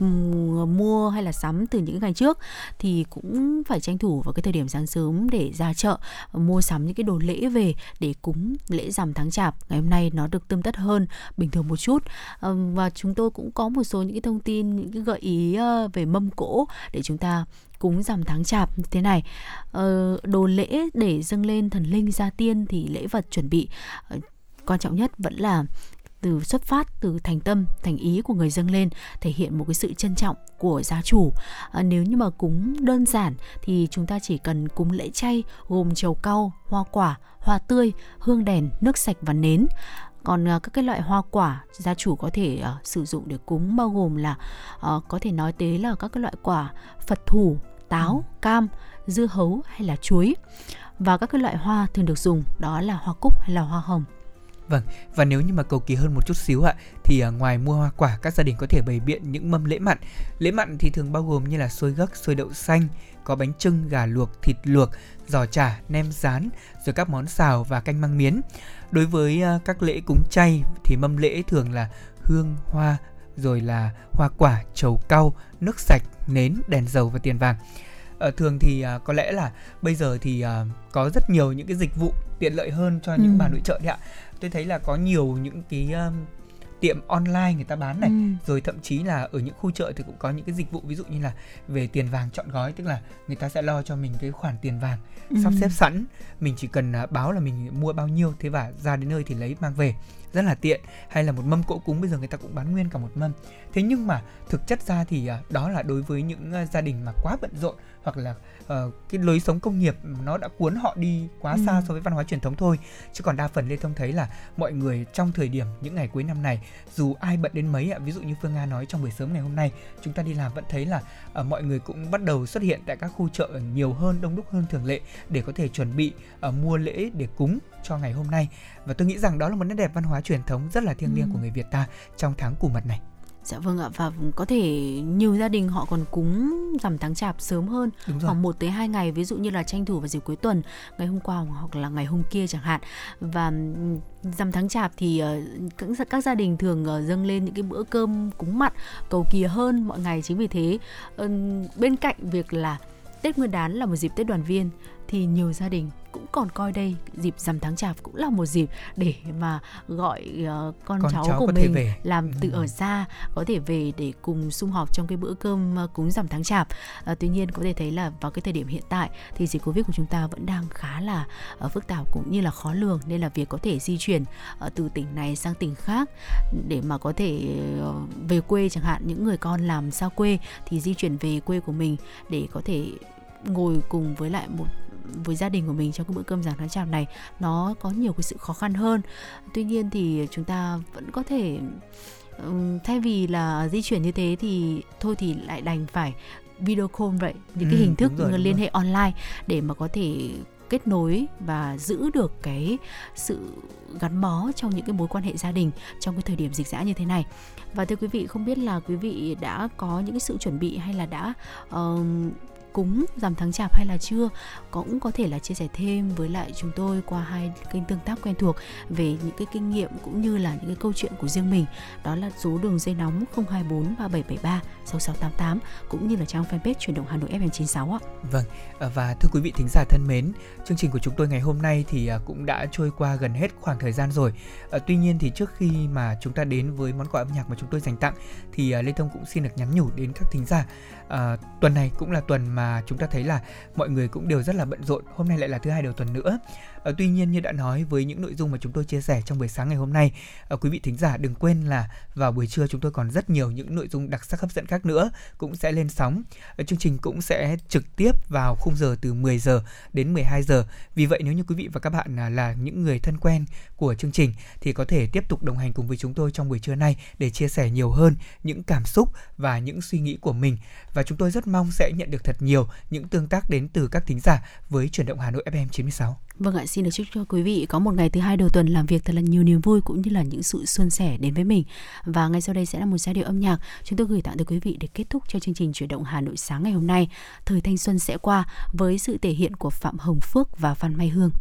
mua hay là sắm từ những ngày trước thì cũng phải tranh thủ vào cái thời điểm sáng sớm để ra chợ mua sắm những cái đồ lễ về để cúng lễ rằm tháng chạp. Ngày hôm nay nó được tươm tất hơn bình thường một chút. Uh, và chúng tôi cũng có một số những cái thông tin, những cái gợi ý uh, về mâm cỗ để chúng ta cúng rằm tháng chạp như thế này. Ờ, đồ lễ để dâng lên thần linh gia tiên thì lễ vật chuẩn bị ờ, quan trọng nhất vẫn là từ xuất phát từ thành tâm thành ý của người dâng lên thể hiện một cái sự trân trọng của gia chủ. À, nếu như mà cúng đơn giản thì chúng ta chỉ cần cúng lễ chay gồm trầu cau hoa quả hoa tươi hương đèn nước sạch và nến còn à, các cái loại hoa quả gia chủ có thể à, sử dụng để cúng bao gồm là à, có thể nói tới là các cái loại quả phật thủ táo cam dưa hấu hay là chuối và các cái loại hoa thường được dùng đó là hoa cúc hay là hoa hồng Vâng, và nếu như mà cầu kỳ hơn một chút xíu ạ thì à, ngoài mua hoa quả các gia đình có thể bày biện những mâm lễ mặn. Lễ mặn thì thường bao gồm như là xôi gấc, xôi đậu xanh, có bánh trưng, gà luộc, thịt luộc, giò chả, nem rán, rồi các món xào và canh măng miến. Đối với à, các lễ cúng chay thì mâm lễ thường là hương, hoa, rồi là hoa quả, trầu cau, nước sạch, nến, đèn dầu và tiền vàng. Ờ, thường thì à, có lẽ là bây giờ thì à, có rất nhiều những cái dịch vụ tiện lợi hơn cho những Ừ. bà nội trợ đấy ạ. Tôi thấy là có nhiều những cái um, tiệm online người ta bán này. Ừ. rồi thậm chí là ở những khu chợ thì cũng có những cái dịch vụ ví dụ như là về tiền vàng chọn gói tức là người ta sẽ lo cho mình cái khoản tiền vàng sắp Ừ. xếp sẵn. Mình chỉ cần à, báo là mình mua bao nhiêu thế và ra đến nơi thì lấy mang về. Rất là tiện. Hay là một mâm cỗ cúng bây giờ người ta cũng bán nguyên cả một mâm. Thế nhưng mà thực chất ra thì à, đó là đối với những à, gia đình mà quá bận rộn hoặc là ờ, cái lối sống công nghiệp nó đã cuốn họ đi quá Ừ. xa so với văn hóa truyền thống thôi chứ còn đa phần lê thông thấy là mọi người trong thời điểm những ngày cuối năm này dù ai bận đến mấy ạ ví dụ như phương nga nói trong buổi sớm ngày hôm nay chúng ta đi làm vẫn thấy là ờ, mọi người cũng bắt đầu xuất hiện tại các khu chợ nhiều hơn đông đúc hơn thường lệ để có thể chuẩn bị ờ, mua lễ để cúng cho ngày hôm nay và tôi nghĩ rằng đó là một nét đẹp văn hóa truyền thống rất là thiêng liêng Ừ. của người Việt ta trong tháng củ mật này Dạ vâng ạ và có thể nhiều gia đình họ còn cúng rằm tháng chạp sớm hơn khoảng 1 tới 2 ngày ví dụ như là tranh thủ vào dịp cuối tuần ngày hôm qua hoặc là ngày hôm kia chẳng hạn. Và rằm tháng chạp thì ờ, các, gia- các gia đình thường ờ, dâng lên những cái bữa cơm cúng mặn cầu kỳ hơn mọi ngày chính vì thế. Bên cạnh việc là Tết Nguyên đán là một dịp Tết đoàn viên thì nhiều gia đình cũng còn coi đây dịp rằm tháng chạp cũng là một dịp để mà gọi ờ, con, Con cháu, cháu của mình về. làm từ ở xa có thể về để cùng sum họp trong cái bữa cơm ờ, cúng rằm tháng chạp À, tuy nhiên có thể thấy là vào cái thời điểm hiện tại thì dịch Covid của chúng ta vẫn đang khá là ờ, phức tạp cũng như là khó lường nên là việc có thể di chuyển ờ, từ tỉnh này sang tỉnh khác để mà có thể ờ, về quê chẳng hạn những người con làm xa quê thì di chuyển về quê của mình để có thể ngồi cùng với lại một với gia đình của mình trong cái bữa cơm rằm tháng chạp này nó có nhiều cái sự khó khăn hơn. Tuy nhiên thì chúng ta vẫn có thể thay vì là di chuyển như thế thì thôi thì lại đành phải video call vậy những cái Ừ, hình thức rồi, liên hệ online để mà có thể kết nối và giữ được cái sự gắn bó trong những cái mối quan hệ gia đình trong cái thời điểm dịch dã như thế này. Và thưa quý vị không biết là quý vị đã có những cái sự chuẩn bị hay là đã ờm, cúng rằm tháng chạp hay là chưa cũng có thể là chia sẻ thêm với lại chúng tôi qua hai kênh tương tác quen thuộc về những cái kinh nghiệm cũng như là những cái câu chuyện của riêng mình đó là số đường dây nóng 024 3773 6688 cũng như là trang fanpage chuyển động Hà Nội FM96 ạ. Vâng, à, và thưa quý vị thính giả thân mến, chương trình của chúng tôi ngày hôm nay thì à, cũng đã trôi qua gần hết khoảng thời gian rồi. À, tuy nhiên thì trước khi mà chúng ta đến với món quà âm nhạc mà chúng tôi dành tặng thì Lê Thông cũng xin được nhắn nhủ đến các thính giả. À, tuần này cũng là tuần mà chúng ta thấy là mọi người cũng đều rất là bận rộn. Hôm nay lại là thứ hai đầu tuần nữa. Ờ, tuy nhiên như đã nói với những nội dung mà chúng tôi chia sẻ trong buổi sáng ngày hôm nay, ờ, quý vị thính giả đừng quên là vào buổi trưa chúng tôi còn rất nhiều những nội dung đặc sắc hấp dẫn khác nữa cũng sẽ lên sóng. Ờ, chương trình cũng sẽ trực tiếp vào khung giờ từ 10 giờ đến 12 giờ. Vì vậy nếu như quý vị và các bạn à, là những người thân quen của chương trình thì có thể tiếp tục đồng hành cùng với chúng tôi trong buổi trưa nay để chia sẻ nhiều hơn những cảm xúc và những suy nghĩ của mình. Và chúng tôi rất mong sẽ nhận được thật nhiều những tương tác đến từ các thính giả với chuyển động Hà Nội FM 96. Vâng ạ, xin được chúc cho quý vị có một ngày thứ hai đầu tuần làm việc thật là nhiều niềm vui cũng như là những sự suôn sẻ đến với mình. Và ngay sau đây sẽ là một giai điệu âm nhạc chúng tôi gửi tặng tới quý vị để kết thúc cho chương trình chuyển động Hà Nội sáng ngày hôm nay. Thời thanh xuân sẽ qua với sự thể hiện của Phạm Hồng Phước và Phan Mai Hương.